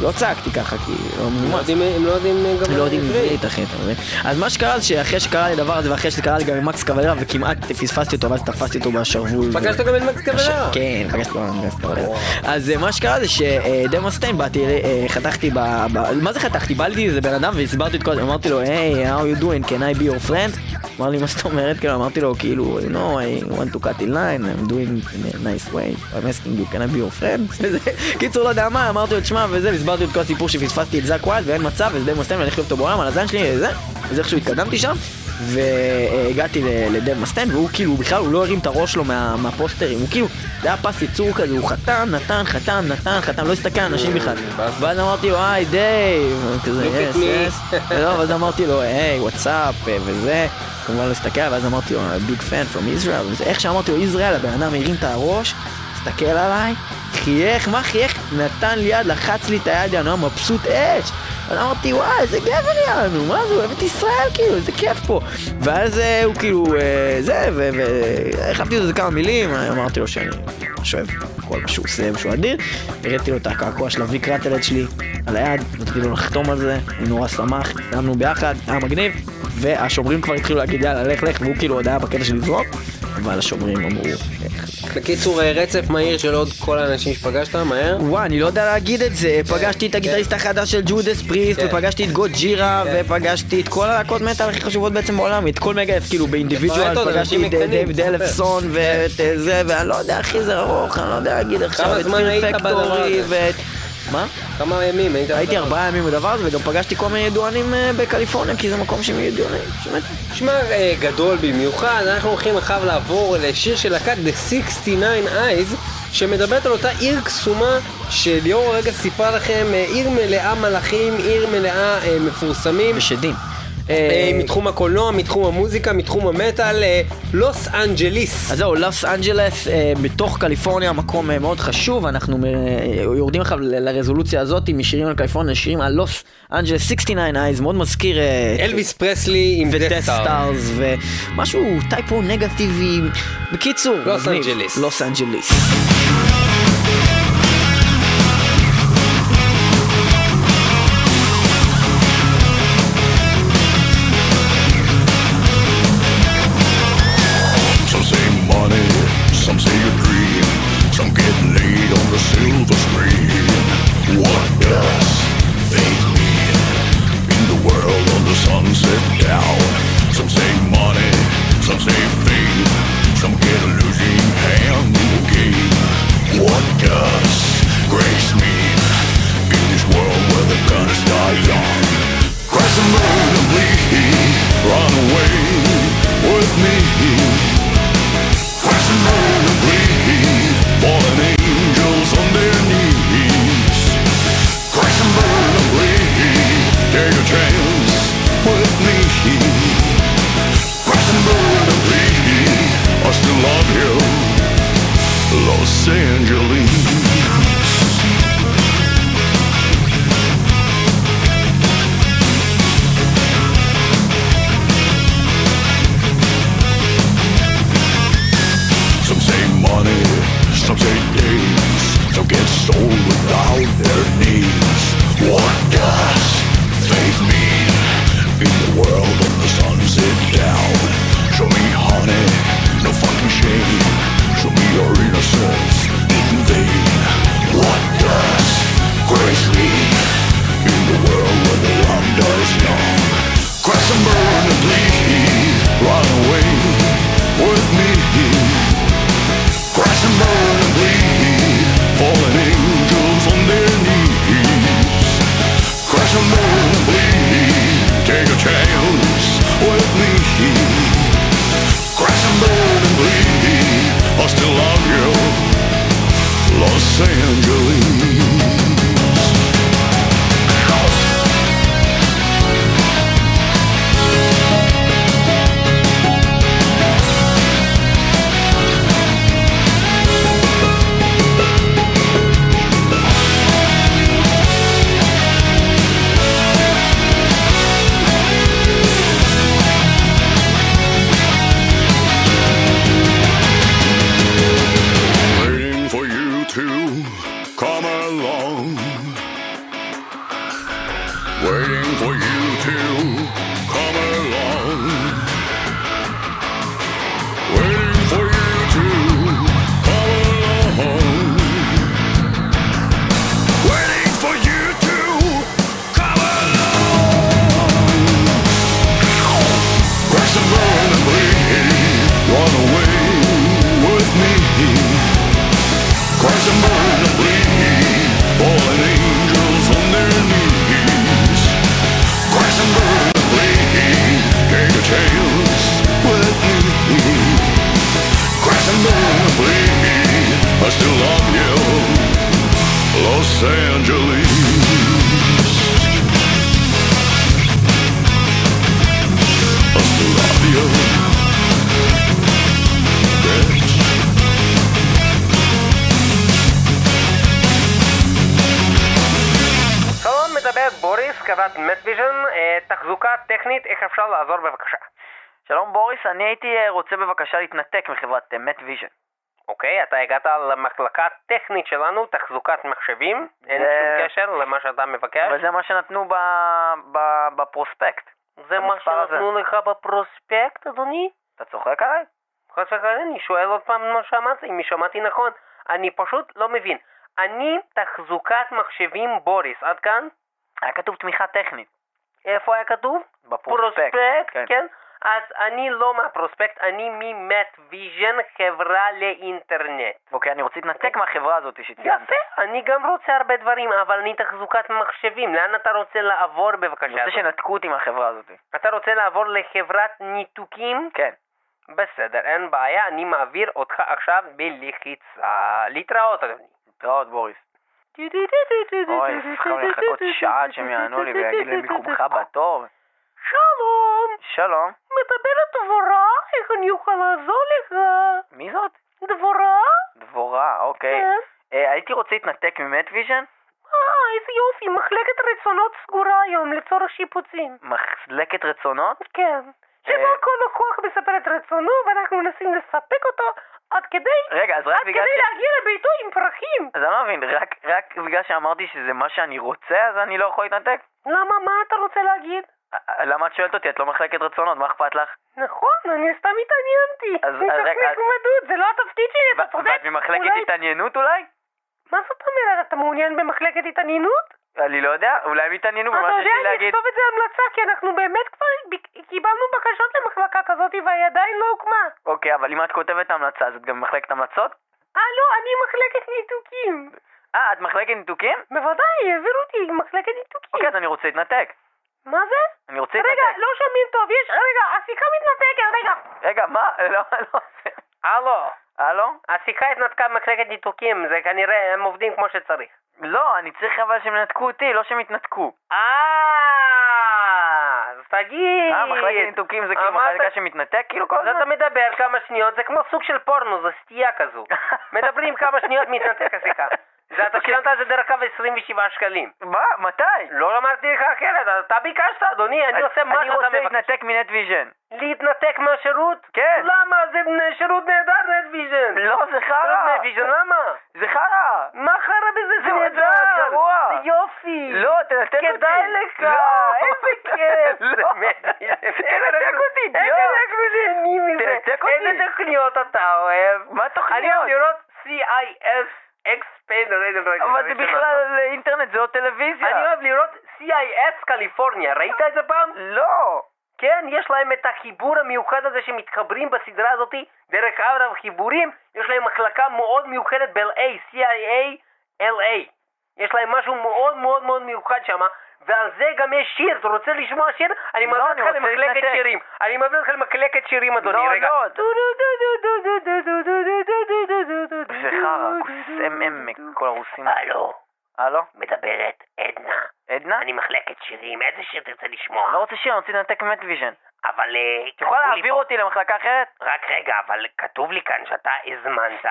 לא צעקתי ככה, כי לא הם לא. יודעים- הם לא יודעים גם לא יודעים עברית אחי, אתה מבין? אז מה שקרה זה שאחרי שקרה לי הדבר הזה ואחרי שזה קרה לי גם עם מקס קבלרה וכמעט פספסתי אותו ואז תפסתי אותו בשרוול. פגשת גם את מקס קבלרה? כן, פגשתי גם את מקס קבלרה. אז אה, מה שקרה זה שדייב מסטיין באתי, אה, חתכתי ב... מה זה חתכתי? בא לי איזה בן אדם והסברתי את כל זה, אמרתי לו, היי, how you doing, can I be your friend? אמר לי, מה זאת אומרת? כאילו, אמרתי לו, כאילו, know, I want to cut in line, I'm doing in a nice way, I'm asking you, can I be your friend? קיצור, לא יודע מה, אמרתי לו, תשמע, וזה, והסברתי לו את כל הסיפור שפספסתי את זאק ווילד, ואין מצב, וזה דייב מסטיין, ואני הולך אותו בעולם, על הזין שלי, וזה, אז איכשהו התקדמתי שם. והגעתי ל- לדייב מסטיין והוא כאילו בכלל הוא לא הרים את הראש שלו מה, מהפוסטרים הוא כאילו זה היה פס ייצור כזה הוא חתם נתן חתם נתן חתם לא הסתכל על אנשים בכלל ואז אמרתי לו היי דייב כזה yes me." yes ואז אמרתי לו hi what's up וזה כמובן לא הסתכל ואז אמרתי לו big fan from Israel איך שאמרתי לו ישראל הבן אדם הרים את הראש הסתכל עליי חייך מה חייך? נתן לי יד לחץ לי את היד יענו מבסוט אש. אז אמרתי וואי איזה גבר יענו מה זה הוא אוהב את ישראל כאילו איזה כיף פה. ואז אה, הוא כאילו אה, זה והחלפתי לו איזה כמה מילים אמרתי לו שאני אוהב כל מה שהוא עושה ושהוא אדיר. הראיתי לו את הקעקוע של הוויק רטלד שלי על היד נתתי לו לחתום על זה הוא נורא שמח סיימנו ביחד היה מגניב והשומרים כבר התחילו להגיד יאללה לך לך והוא כאילו עוד היה בקטע של לזרוק אבל השומרים אמרו "לך, בקיצור אה, רצף מהיר של עוד כל האנשים שפגשת מהר וואי, אני לא יודע להגיד את זה. פגשתי את הגיטריסט החדש של ג'ודס פריסט. ופגשתי את גוג'ירה. ופגשתי את כל הלהקות מטאל הכי חשובות בעצם בעולם, את כל מגה כאילו באינדיבידואל, פגשתי את אה, תספר. אלפסון, ואת אה, זה, ואני לא יודע, אחי, זה ארוך, אני לא יודע להגיד עכשיו, את זמן היית פיר בדבר פקטורי, הזה? ואת... מה? כמה ימים היית הייתי? ארבעה ימים בדבר הזה, וגם פגשתי כל מיני ידוענים אה, בקליפורניה, כי זה מקום שהם ידוענים, באמת. נשמע אה, גדול במיוחד, אנחנו הולכים עכשיו לעבור לשיר של להקת The 69 Eyes שמדברת על אותה עיר קסומה שליאור הרגע סיפרה לכם, אה, עיר מלאה מלאכים, עיר מלאה אה, מפורסמים ושדים. אה, מתחום הקולנוע, מתחום המוזיקה, מתחום המטאל, אה, לוס אנג'ליס אז זהו, לוס אנג'לס, אה, בתוך קליפורניה, מקום אה, מאוד חשוב, אנחנו אה, יורדים עכשיו לרזולוציה הזאת משירים על קליפורניה, שירים על לוס אנג'לס 69 Eyes, מאוד מזכיר... אה, אלוויס פרסלי עם ו That Star. Stars, ומשהו Type O Negative. בקיצור, לוס. אנג'ליס. לוס אנג'ליס. הייתי אה, רוצה בבקשה להתנתק מחברת נטוויז'ן. אוקיי, אתה הגעת למחלקה הטכנית שלנו, תחזוקת מחשבים, אין שום קשר למה שאתה מבקש. אבל זה מה שנתנו ב... ב... בפרוספקט. זה מה הזה. שנתנו לך בפרוספקט, אדוני? אתה צוחק עליי? חס וחלילה, אני שואל עוד פעם מה שאמרת, אם שמעתי נכון. אני פשוט לא מבין. אני תחזוקת מחשבים בוריס, עד כאן? היה כתוב תמיכה טכנית. איפה היה כתוב? בפרוספקט. פרוספקט, כן. אז אני לא מהפרוספקט, אני מנטוויז'ן, חברה לאינטרנט. אוקיי, אני רוצה להתנתק מהחברה הזאת שציינת. יפה, אני גם רוצה הרבה דברים, אבל אני תחזוקת מחשבים. לאן אתה רוצה לעבור אני בבקשה? רוצה שנתקו אותי מהחברה הזאת. אתה רוצה לעבור לחברת ניתוקים? כן. בסדר, אין בעיה, אני מעביר אותך עכשיו בלחיצה. להתראות, אדוני. להתראות בוריס. אוי, צריכה לחכות שעה עד שהם יענו לי ויגיד לי מיקומך בתור. שלום, שלום, מדברת דבורה, איך אני אוכל לעזור לך? מי זאת? דבורה? דבורה, אוקיי. כן. אה, הייתי רוצה להתנתק מנטוויז'ן? אה, איזה יופי, מחלקת רצונות סגורה היום לצורך שיפוצים. מחלקת רצונות? כן. אה. שבו כל לקוח מספר את רצונו ואנחנו מנסים לספק אותו עד כדי... רגע, אז רק עד בגלל כדי ש... להגיע לביתו עם פרחים. אז אני לא מבין, רק, רק בגלל שאמרתי שזה מה שאני רוצה, אז אני לא יכול להתנתק? למה, מה אתה רוצה להגיד? למה את שואלת אותי? את לא מחלקת רצונות, מה אכפת לך? נכון, אני סתם התעניינתי. אז- רגע, נחמדות, זה לא התפקיד שלי, אתה צודק. ואת ממחלקת התעניינות אולי? מה זאת אומרת? אתה מעוניין במחלקת התעניינות? אני לא יודע, אולי הם יתעניינו במה אתה שיש יודע, לי אני להגיד. אכתוב את זה המלצה, כי אנחנו באמת כבר קיבלנו בקשות למחלקה כזאת והיא עדיין לא הוקמה. אוקיי, אבל אם את כותבת המלצה, אז את גם מחלקת המלצות? אה, לא, אני מחלקת ניתוקים. אה, את מחלקת ניתוקים? בוודאי, העבירו אותי מחלקת ניתוקים. אוקיי, אז אני רוצה להתנתק. מה זה? אני רוצה רגע, להתנתק. לא שומעים טוב, יש... רגע, השיחה מתנתקת, רגע. רגע, מה? לא, לא. הלו, הלו? השיחה התנתקה במחלקת ניתוקים, זה כנראה, הם עובדים כמו שצריך. לא, אני צריך אבל שהם ינתקו אותי, לא שהם יתנתקו. אה, אז תגיד. אה, מחלקת ניתוקים זה כאילו אמרת- מחלקה שמתנתק כאילו כל אז אתה הזמן? מדבר כמה שניות, זה כמו סוג של פורנו, זה סטייה כזו. מדברים כמה שניות, מתנתק השיחה. זה אתה שילמת על זה דרך קו 27 שקלים. מה? מתי? לא אמרתי לך אחרת, אתה ביקשת, אדוני, אני עושה מה אני שאתה רוצה מבקש. להתנתק מנטוויז'ן. להתנתק מהשירות? כן. למה? זה שירות נהדר, נטוויז'ן. לא, זה חרא. נטוויז'ן, למה? זה חרא. מה חרא בזה? זה זה- נהדר. זה יופי. לא, תנתק אותי. כדאי לך. לא. איזה כיף. לא. תנתק אותי, איזה תוכניות אתה אוהב? מה אני תוכניות? אוהב לראות CIS אקספיין רגע רגע. אבל זה בכלל אינטרנט, זה לא טלוויזיה. אני אוהב לראות CIS קליפורניה, ראית את זה פעם? לא. כן, יש להם את החיבור המיוחד הזה שמתחברים בסדרה הזאת דרך אגב חיבורים, יש להם מחלקה מאוד מיוחדת ב-LA, CIA, LA. יש להם משהו מאוד מאוד מאוד מיוחד שם, ועל זה גם יש שיר, אתה רוצה לשמוע שיר? אני לא, מעביר אותך למחלקת להתנתק. שירים. אני מעביר אותך למחלקת שירים, אדוני, לא, רגע. לא. זה חרא. הם הם כל הרוסים. הלו, הלו? מדברת עדנה. עדנה? אני מחלקת שירים, איזה שיר תרצה לשמוע? לא רוצה שיר, אני רוצה לנתק מטוויז'ן. אבל... אה, את יכולה להעביר אותי למחלקה אחרת? רק רגע, אבל כתוב לי כאן שאתה הזמנת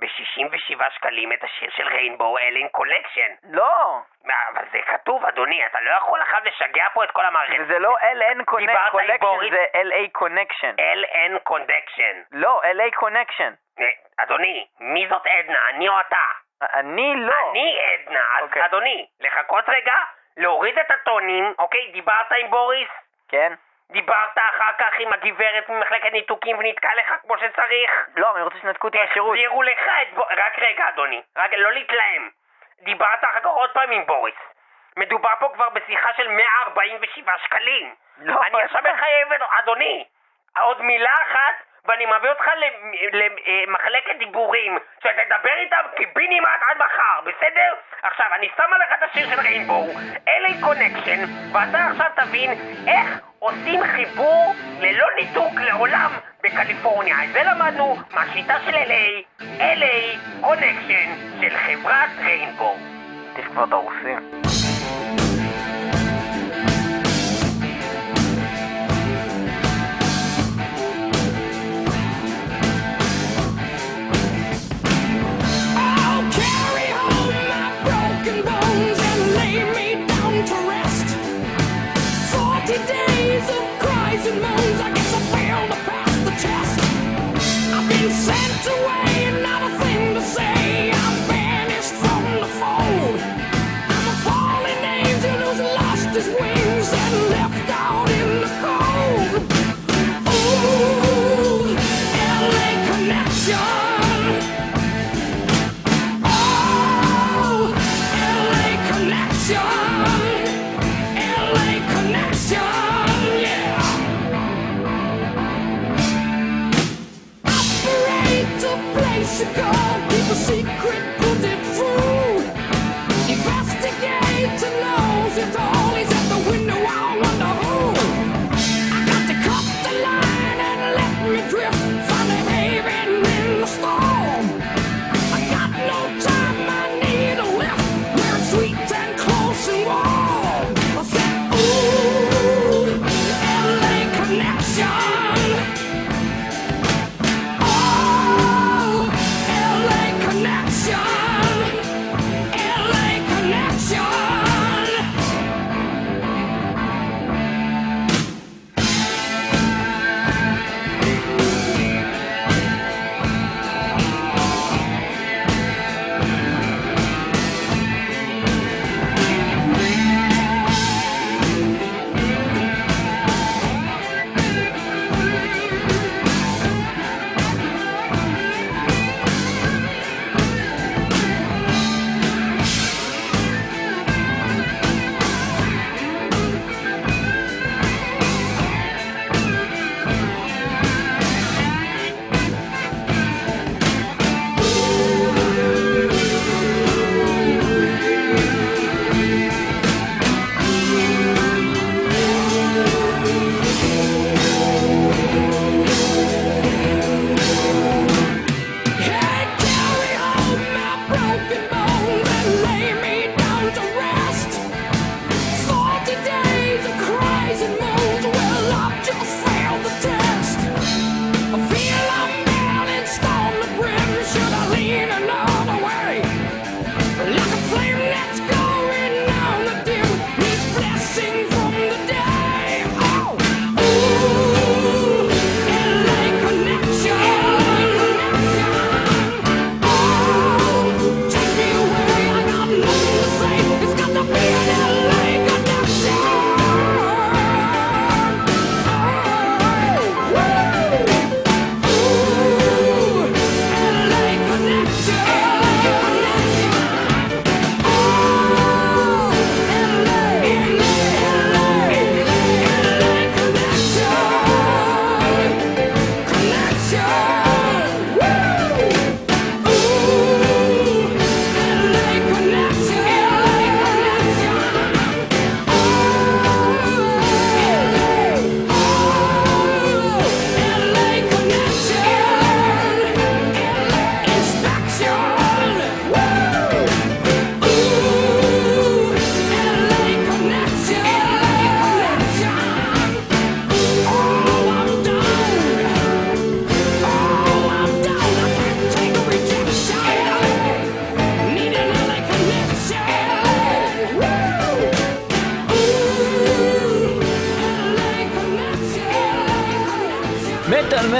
ב-67 שקלים את השיר של Rainbow LA Connection. לא! אבל זה כתוב, אדוני, אתה לא יכול עכשיו לשגע פה את כל המערכת. וזה לא LN Connection, בוריס? זה LA Connection. LN Connection. לא, LA Connection. אה, אדוני, מי זאת עדנה? אני או אתה? אני לא. אני עדנה, אז אוקיי. אדוני, לחכות רגע, להוריד את הטונים, אוקיי? דיברת עם בוריס? כן? דיברת אחר כך עם הגברת ממחלקת ניתוקים ונתקע לך כמו שצריך? לא, אני רוצה שנתקו אותי מהשירות. החזירו לך את בוריס... רק רגע, אדוני. רק לא להתלהם. דיברת אחר כך עוד פעם עם בוריס. מדובר פה כבר בשיחה של 147 שקלים. לא, אני עכשיו מחייב את... אדוני, עוד מילה אחת, ואני מביא אותך למחלקת דיבורים, שתדבר איתם קיבינימט עד מחר, בסדר? עכשיו, אני שמה לך את השיר של Rainbow, LA Connection, ואתה עכשיו תבין איך עושים חיבור ללא ניתוק לעולם בקליפורניה. את זה למדנו מהשיטה של LA, LA קונקשן של חברת כבר את הרוסים.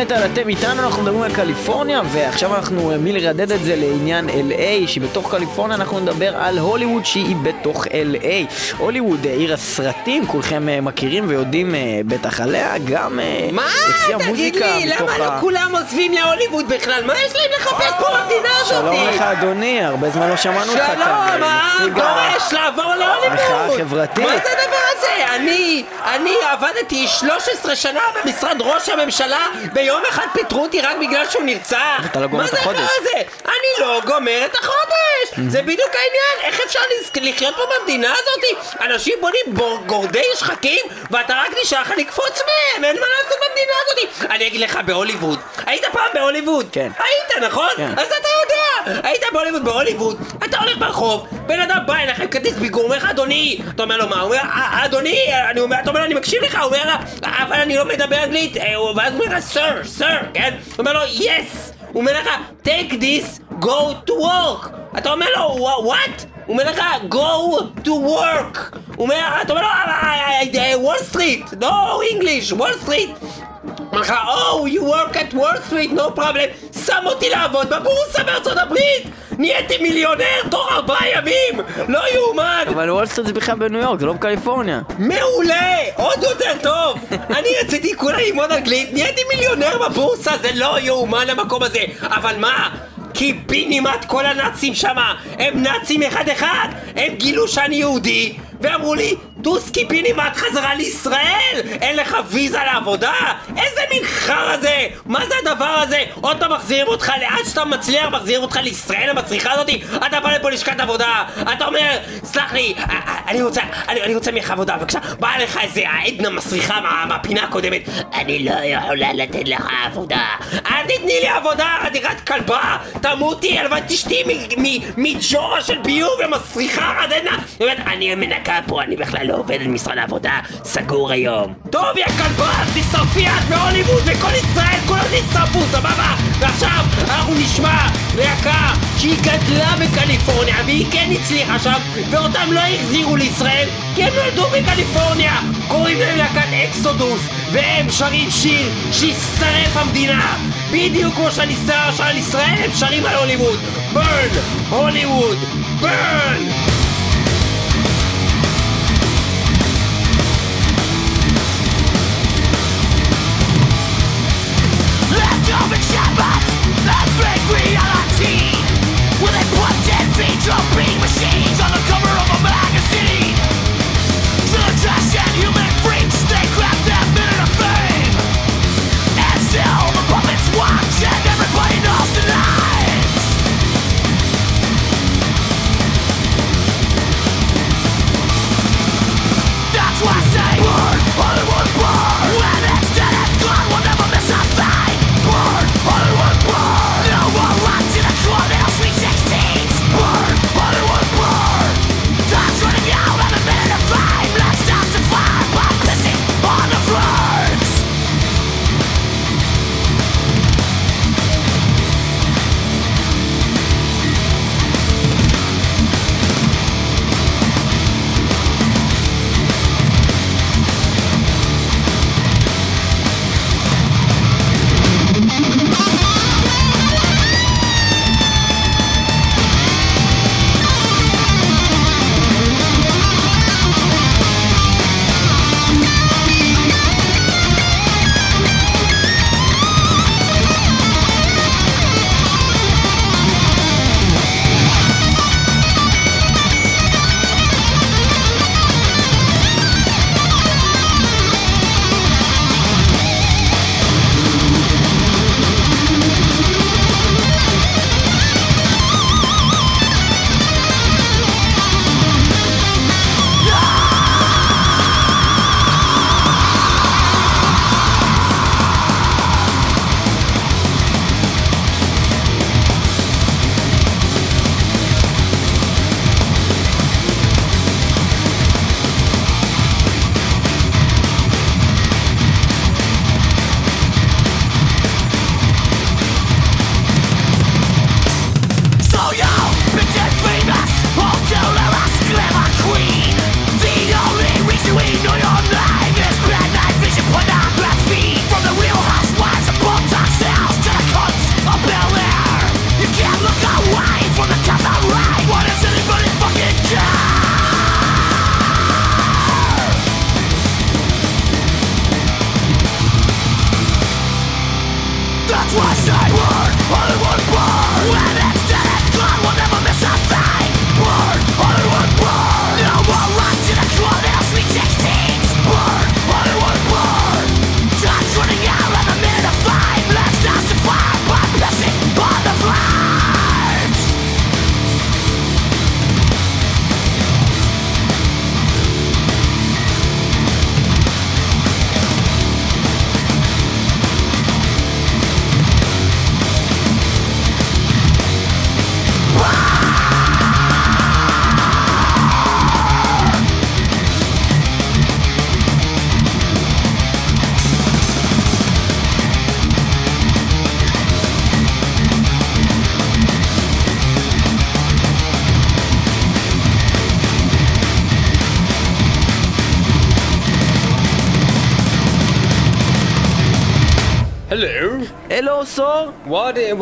במטאל, אתם איתנו, אנחנו מדברים על קליפורניה, ועכשיו אנחנו אה, מלרדד את זה לעניין LA, שבתוך קליפורניה אנחנו נדבר על הוליווד שהיא בתוך LA. הוליווד, אה, עיר הסרטים, כולכם אה, מכירים ויודעים בטח עליה, גם אה, מה? הוציאה תגיד מוזיקה לי, מתוך למה לא ה... כולם עוזבים להוליווד בכלל? מה יש להם לחפש פה במדינה הזאת? שלום לך אדוני, הרבה זמן לא שמענו אותך כאן. שלום, העם נציג ה- דורש לעבור להוליווד! המחאה החברתית. מה זה הדבר הזה? אני, אני עבדתי 13 שנה במשרד ראש הממשלה, ביום אחד פיטרו אותי רק בגלל שהוא נרצח. אתה לא גומר את מה החודש. זה הדבר הזה? אני לא גומר את החודש! זה בדיוק העניין, איך אפשר לחיות פה במדינה הזאת? אנשים בונים גורדי שחקים, ואתה רק נשאר לך לקפוץ מהם, אין מה לעשות במדינה הזאת! אני אגיד לך, בהוליווד, היית פעם בהוליווד? כן. היית, נכון? כן. אז אתה יודע, היית בהוליווד, בהוליווד, אתה הולך ברחוב, בן אדם בא אליך עם כרטיס ביקור, אומר לך אדוני, אתה אומר לו מה, הוא אומר, "אה, אדוני, אני אומר, אתה אומר אני מקשיב לך, הוא אומר, אבל אני לא מדבר אנגלית, אה, ואז הוא אומר sir, sir, כן? הוא אומר לו, yes, הוא אומר לך, take this, go to work, אתה אומר לו, what? הוא אומר לך, go to work, הוא אומר, אתה אומר לו, וול סטריט, לא English, וול סטריט, אומר לך, Oh, you work at Wall Street, no problem. שם אותי לעבוד בבורסה בארצות הברית! נהייתי מיליונר תוך ארבעה ימים! לא יאומן! אבל וול סטריט זה בכלל בניו יורק, זה לא בקליפורניה. מעולה! עוד יותר טוב! אני רציתי כולה ללמוד אנגלית, נהייתי מיליונר בבורסה, זה לא יאומן המקום הזה! אבל מה? קיבינימט כל הנאצים שמה! הם נאצים אחד אחד! הם גילו שאני יהודי, ואמרו לי, טוס קיבינימט חזרה לישראל! אין לך ויזה לעבודה? איזה מין חרא זה? מה זה הדבר הזה? עוד פעם מחזירים אותך לאן שאתה מצליח, מחזירים אותך לישראל המצליחה הזאתי? אתה בא לפה לשכת עבודה, אתה אומר, סלח לי, א- א- אני רוצה, אני, אני רוצה ממך עבודה, בבקשה, באה לך איזה עדנה מסריחה מה, מהפינה הקודמת, אני לא יכולה לתת לך עבודה, אל תתני לי עבודה, חתיכת כלבה, תמותי, הלוואי תשתי מג'ורה של ביוב ומסריחה עדנה, היא אומרת, אני מנקה פה, אני בכלל לא עובדת במשרד העבודה, סגור היום. טוב, יא כלבה, תשרפי את בהוליווד וכל ישראל, כולם נשרפו, סבבה? ועכשיו אנחנו נשמע להקה שהיא גדלה בקליפורניה והיא כן הצליחה שם ואותם לא החזירו לישראל כי הם נולדו בקליפורניה קוראים להם להקת אקסודוס והם שרים שיר שישרף המדינה בדיוק כמו שאני שר על ישראל הם שרים על הוליווד ברן! הוליווד! ברן! reality Will they put and feet your brain machine?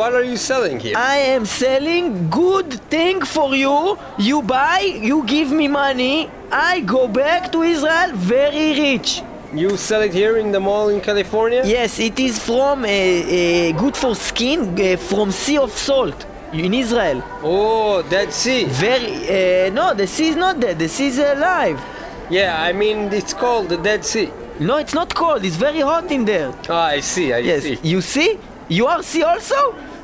What are you selling here? I am selling good thing for you. You buy, you give me money. I go back to Israel very rich. You sell it here in the mall in California? Yes, it is from uh, uh, good for skin uh, from Sea of Salt in Israel. Oh, Dead Sea. Very uh, no, the sea is not dead. The sea is alive. Yeah, I mean it's called the Dead Sea. No, it's not cold. It's very hot in there. Ah, I see. I Yes, see. you see? You are sea also?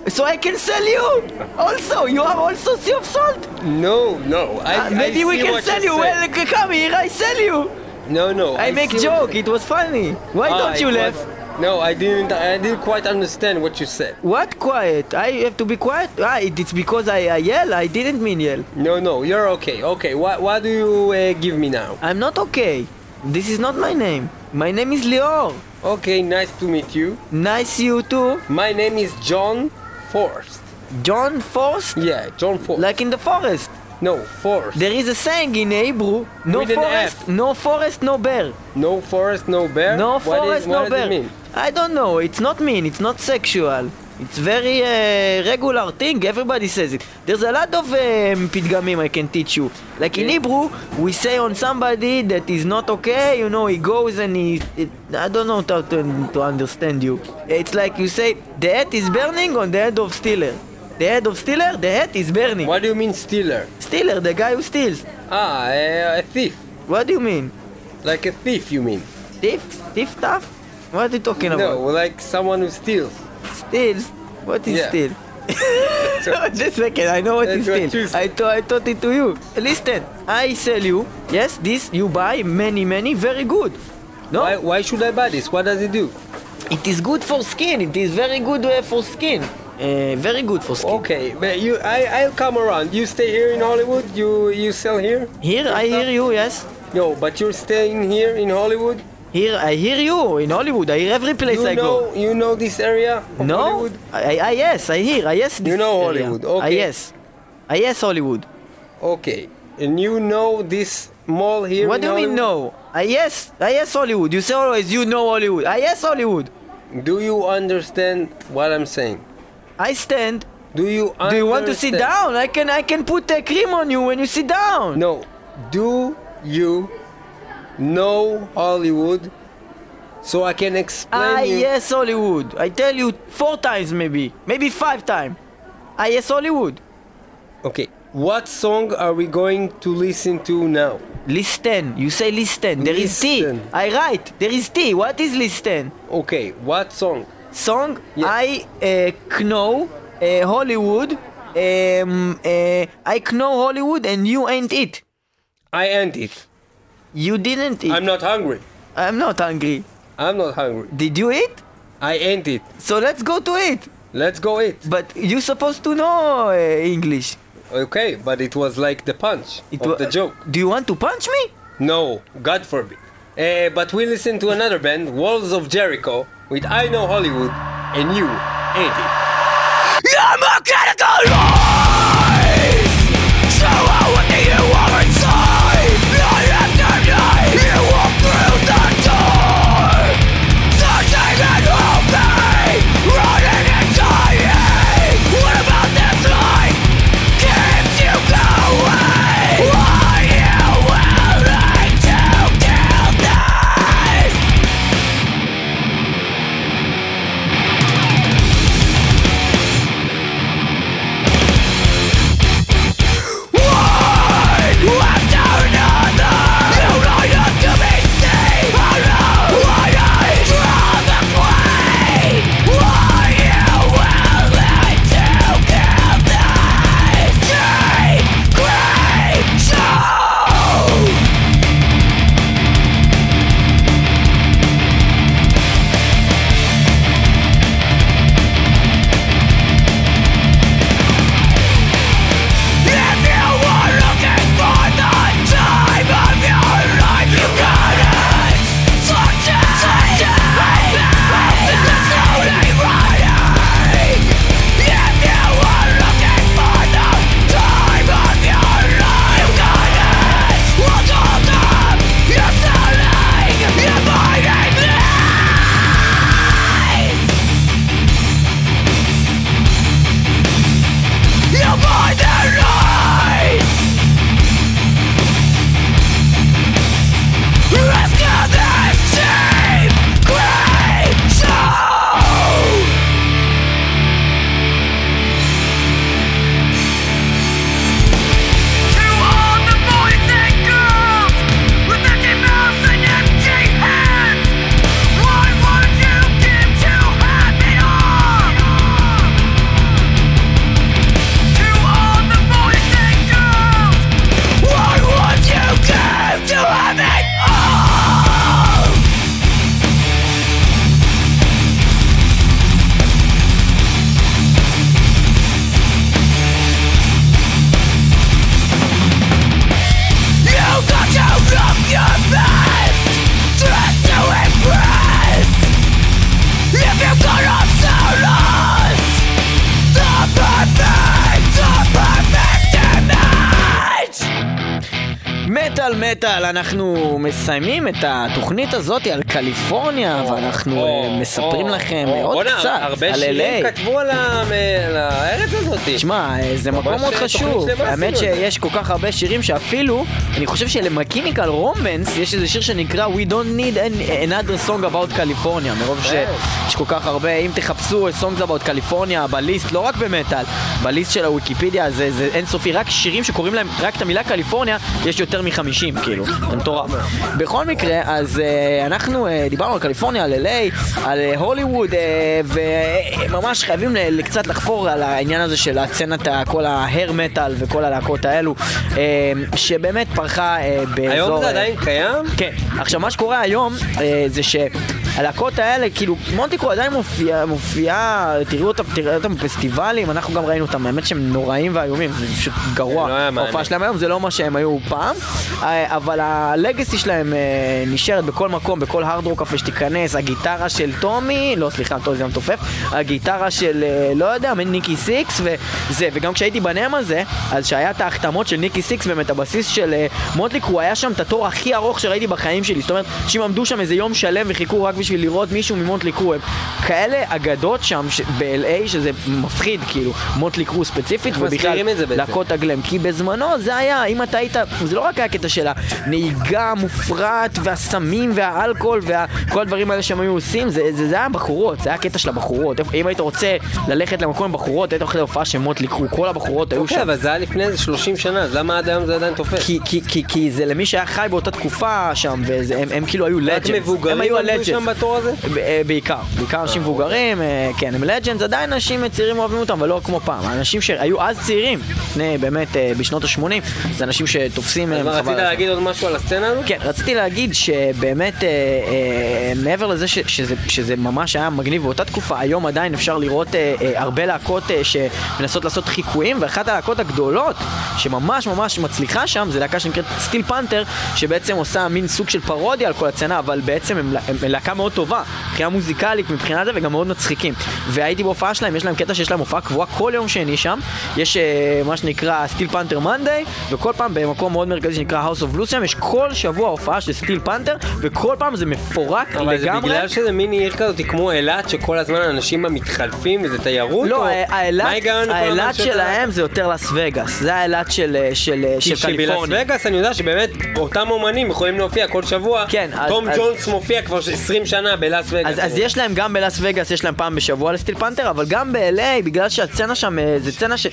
So I can sell you also. You are also Sea of Salt. No, no. I, Uh, maybe I we can sell you. Well, come here. I sell you. No, no. I, make joke. It was funny. Why Ah, don't you was- laugh? No, I didn't. I didn't quite understand what you said. What quiet? I have to be quiet. Ah, it's because I, I yell. I didn't mean yell. No, no. You're okay. Okay. What What do you uh, give me now? I'm not okay. This is not my name. My name is Leo. Okay. Nice to meet you. Nice to you too. My name is John Forst. John Forest? Yeah, John Forest. Like in the forest. no, forest. There is a saying in Hebrew. No forest. No forest. No bear. No forest, no bear. No What is- forest, what no bear. I don't know. It's not mean. It's not sexual. It's very uh, regular thing. Everybody says it. There's a lot of um, pidgamim I can teach you. Like in Hebrew, we say on somebody that is not okay. You know, he goes and he. It, I don't know how to, to understand you. It's like you say the head is burning on the head of stealer. The head of stealer, the head is burning. What do you mean stealer? Stealer, the guy who steals. Ah, uh, a thief. What do you mean? Like a thief, you mean? Thief? Thief tough? What are you talking about? No, like someone who steals. Steals? What is Yeah. steal? Just a second, I know what is steal. I, thought I taught it to you. Listen, I sell you, yes, this you buy many, many, very good. No, Why, why should I buy this? What does it do? it is good for skin. It is very good uh, for skin. Uh, very good for skin. Okay, but you, I, I'll come around. You stay here in Hollywood. You, you sell here. Here, I hear you, yes. No, but you're staying here in Hollywood. Here, I hear you in Hollywood. I hear every place You I go. know, you know this area No, Hollywood. I, I yes, I hear. I yes. This know area. Hollywood, I yes, I yes Hollywood. Okay, and you know this mall here. What do you mean no? I yes, I yes Hollywood. You say always you know Hollywood. I yes Hollywood. Do you understand what I'm saying? I stand. Do you? Do you want to sit down? I can I can put a cream on you when you sit down. No. Do you know Hollywood? So I can explain I you. yes Hollywood. I tell you four times maybe, maybe five times. I yes Hollywood. Okay. What song are we going to listen to now? Listen. You say listen. There is T. Listen. I write. There is T. What is listen? Okay. What song? Song. Yeah. I uh, know uh, Hollywood. Um, uh, I know Hollywood and you ain't it. I end it. You didn't eat. I'm not hungry. I'm not hungry. I'm not hungry. Did you eat? I end it. So let's go to it. Let's go eat. But you're supposed to know uh, English. Okay, but it was like the punch It of the joke. Do you want to punch me? No, God forbid. Uh, but we listen to another band, Walls of Jericho, with I Know Hollywood and You Ain't It. מטאל מטאל, אנחנו מסיימים את התוכנית הזאת על קליפורניה, ואנחנו אה, מספרים לכם או, עוד קצת הרבה על שירים LA. כתבו על ה- על הארץ הזאת. תשמע, אה, זה מקום מאוד תוכנית חשוב. האמת. שיש כל כך הרבה שירים שאפילו, אני חושב שלמקיניקל רומנס יש איזה שיר שנקרא We don't need an- another song about California, מרוב שיש כל כך הרבה, אם תחפשו songs about California בליסט, לא רק במטאל, בליסט של הוויקיפדיה זה זה אינסופי, רק שירים שקוראים להם רק את המילה קליפורניה, יש יותר מ-50 כאילו, זה מטורף. בכל מקרה, אז אה, אנחנו אה, דיברנו על קליפורניה, על LA, על אה, הוליווד, וממש חייבים ל- קצת לחפור על העניין הזה של הסצנת, ה- כל ההר מטאל וכל הלהקות האלו, שבאמת פרחה באזור... היום זה עדיין קיים? כן, עכשיו מה שקורה היום זה שהלהקות האלה, כאילו, מונטיקו עדיין מופיעה, מופיעה, תראו אותם, תראו אותם בפסטיבלים, אנחנו גם ראינו אותם, האמת שהם נוראים ואיומים, זה פשוט גרוע. לא. ההופעה שלהם היום זה לא מה שהם היו פעם, אה, אבל ה legacy שלהם אה, נשארת בכל מקום, בכל הארד רוק קפה שתיכנס, הגיטרה של טומי, לא סליחה, טומי זה מתופף, הגיטרה של, אה, לא יודע, ניקי סיקס וזה, וגם כשהייתי ב NAMM הזה, אז שהיה את ההחתמות של ניקי סיקס באמת, הבסיסט של מוטלי, הוא היה שם את התור הכי ארוך שראיתי בחיים שלי, זאת אומרת, אנשים עמדו שם איזה יום שלם וחיכו רק בשביל לראות מישהו ממוטלי קרו, הם כאלה אגדות שם ש- ב-LA שזה מפחיד, כאילו, מוטלי קרו ספציפית, ובכלל? להקות הגלם, כי בזמנו זה היה, אם אתה היית, זה לא רק היה קטע של הנהיגה המופרעת והסמים והאלכוהול וכל הדברים האלה שהם היו עושים, זה, זה, זה היה בחורות, זה היה קטע של הבחורות, אם היית רוצה ללכת למקום עם בחורות, היית הולך להופעה של מוטלי קרו, כל הבחורות היו אוקיי, שם. אבל זה היה לפני איזה 30 שנה, אז למה עד היום זה עדיין תופס? כי, כי, כי, כי זה למי שהיה חי באותה תקופה שם, והם הם כאילו היו לג'נדס. הם היו הלג'נדס. שם בתור הזה? אה, בעיקר, בעיקר אנשים מבוגרים, אה, כן, הם לג'נדס, עדיין אנשים צעירים אוהבים אותם, אבל לא כמו פעם. האנשים שהיו אז צעירים, לפני באמת, אה, בשנות ה-80, זה אנשים שתופסים... אז רצית. להגיד עוד משהו על הסצנה הזאת? כן, רציתי להגיד שבאמת, מעבר לזה שזה, ממש היה מגניב באותה תקופה, היום עדיין אפשר לראות הרבה להקות שמנסות לעשות חיקויים, ואחת הלהקות הגדולות שממש ממש מצליחה שם, זה להקה שנקראת סטיל פנתר, שבעצם עושה מין סוג של פרודיה על כל הצצנה, אבל בעצם הם להקה מאוד טובה, מבחינה מוזיקלית, מבחינה זה, וגם מאוד מצחיקים. והייתי בהופעה שלהם, יש להם קטע שיש להם הופעה קבועה כל יום שני שם, יש אה, מה שנקרא סטיל פנתר מנדיי, וכל פעם במקום מאוד מרכזי שנקרא House of Lucium, יש כל שבוע הופעה של סטיל פנתר, וכל פעם זה מפורק אבל זה לגמרי. בגלל שזה מין עיר כזאת כמו אילת, שכל הזמן אנשים בה מתחלפים וזה תיירות? לא, או- ה- מה האילת שאתה- שלהם זה יותר לס וגאס, זה האילת של אה, של אה, של כי שבלאס קליפורניה. וגאס אני יודע שבאמת אותם אומנים יכולים להופיע כל שבוע. כן, אז- תום אז- ג'ונס מופיע כבר 20 שנה בלאס וגאס. אז, אז יש להם גם בלאס וגאס, יש להם פעם בשבוע לסטיל פנתר, אבל גם ב-LA, בגלל שהסצנה שם, אה, זה סצנה ש...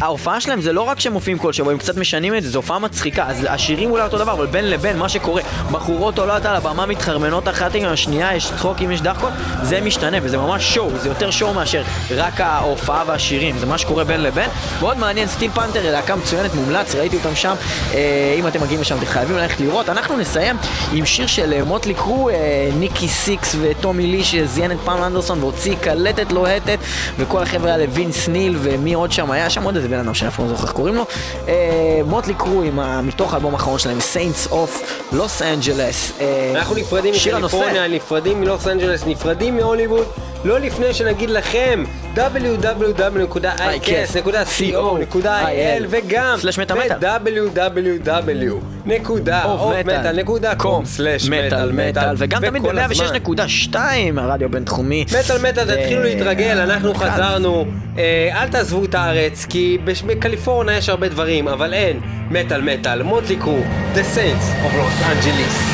ההופעה שלהם זה לא רק שהם מופיעים כל שבוע, הם קצת משנים את זה, זו הופעה מצחיקה. אז השירים אולי אותו דבר, אבל בין לבין, מה שקורה, בחורות עולות על הבמה, מתחרמנות אחת עם השנייה, יש צחוקים, יש דחקות, זה משתנה, וזה ממש שואו, זה יותר שואו מאשר רק ההופעה והשירים, זה מה שקורה בין לבין. מאוד מעניין, סטיל פנתר, להקה מצוינת, מומלץ, ראיתי אותם שם. אה, אם אתם מגיעים לשם, אתם חייבים ללכת לראות. אנחנו נסיים עם שיר של אה, מוטלי קרו, אה, ניקי סיקס וטומי לי שזיין את פאם אנדרסון והוציא קלטת לוהטת, וכל החבר'ה האלה, וינס ניל ומי עוד שם היה, שם עוד איזה בן אדם שאני אפילו לא זוכר איך קוראים לו. אה, מוטלי קרו עם מתוך האלבום האחרון שלהם, Saints of Los Angeles. אה, אנחנו נפרדים. מקליפורניה, נפרדים מלוס אנג'לס, נפרדים מהוליווד, לא לפני שנגיד לכם www.icast.co.il וגם סלש מטה מטה. ב-www.metal.com/מטאל וגם תמיד ב-106.2 הרדיו הבינתחומי. מטאל מטאל, תתחילו להתרגל, אנחנו. חזרנו. אה, אל תעזבו את הארץ, כי בקליפורניה יש הרבה דברים, אבל אין. מטאל מטאל, מוטלי קרו, The Saints of Los Angeles.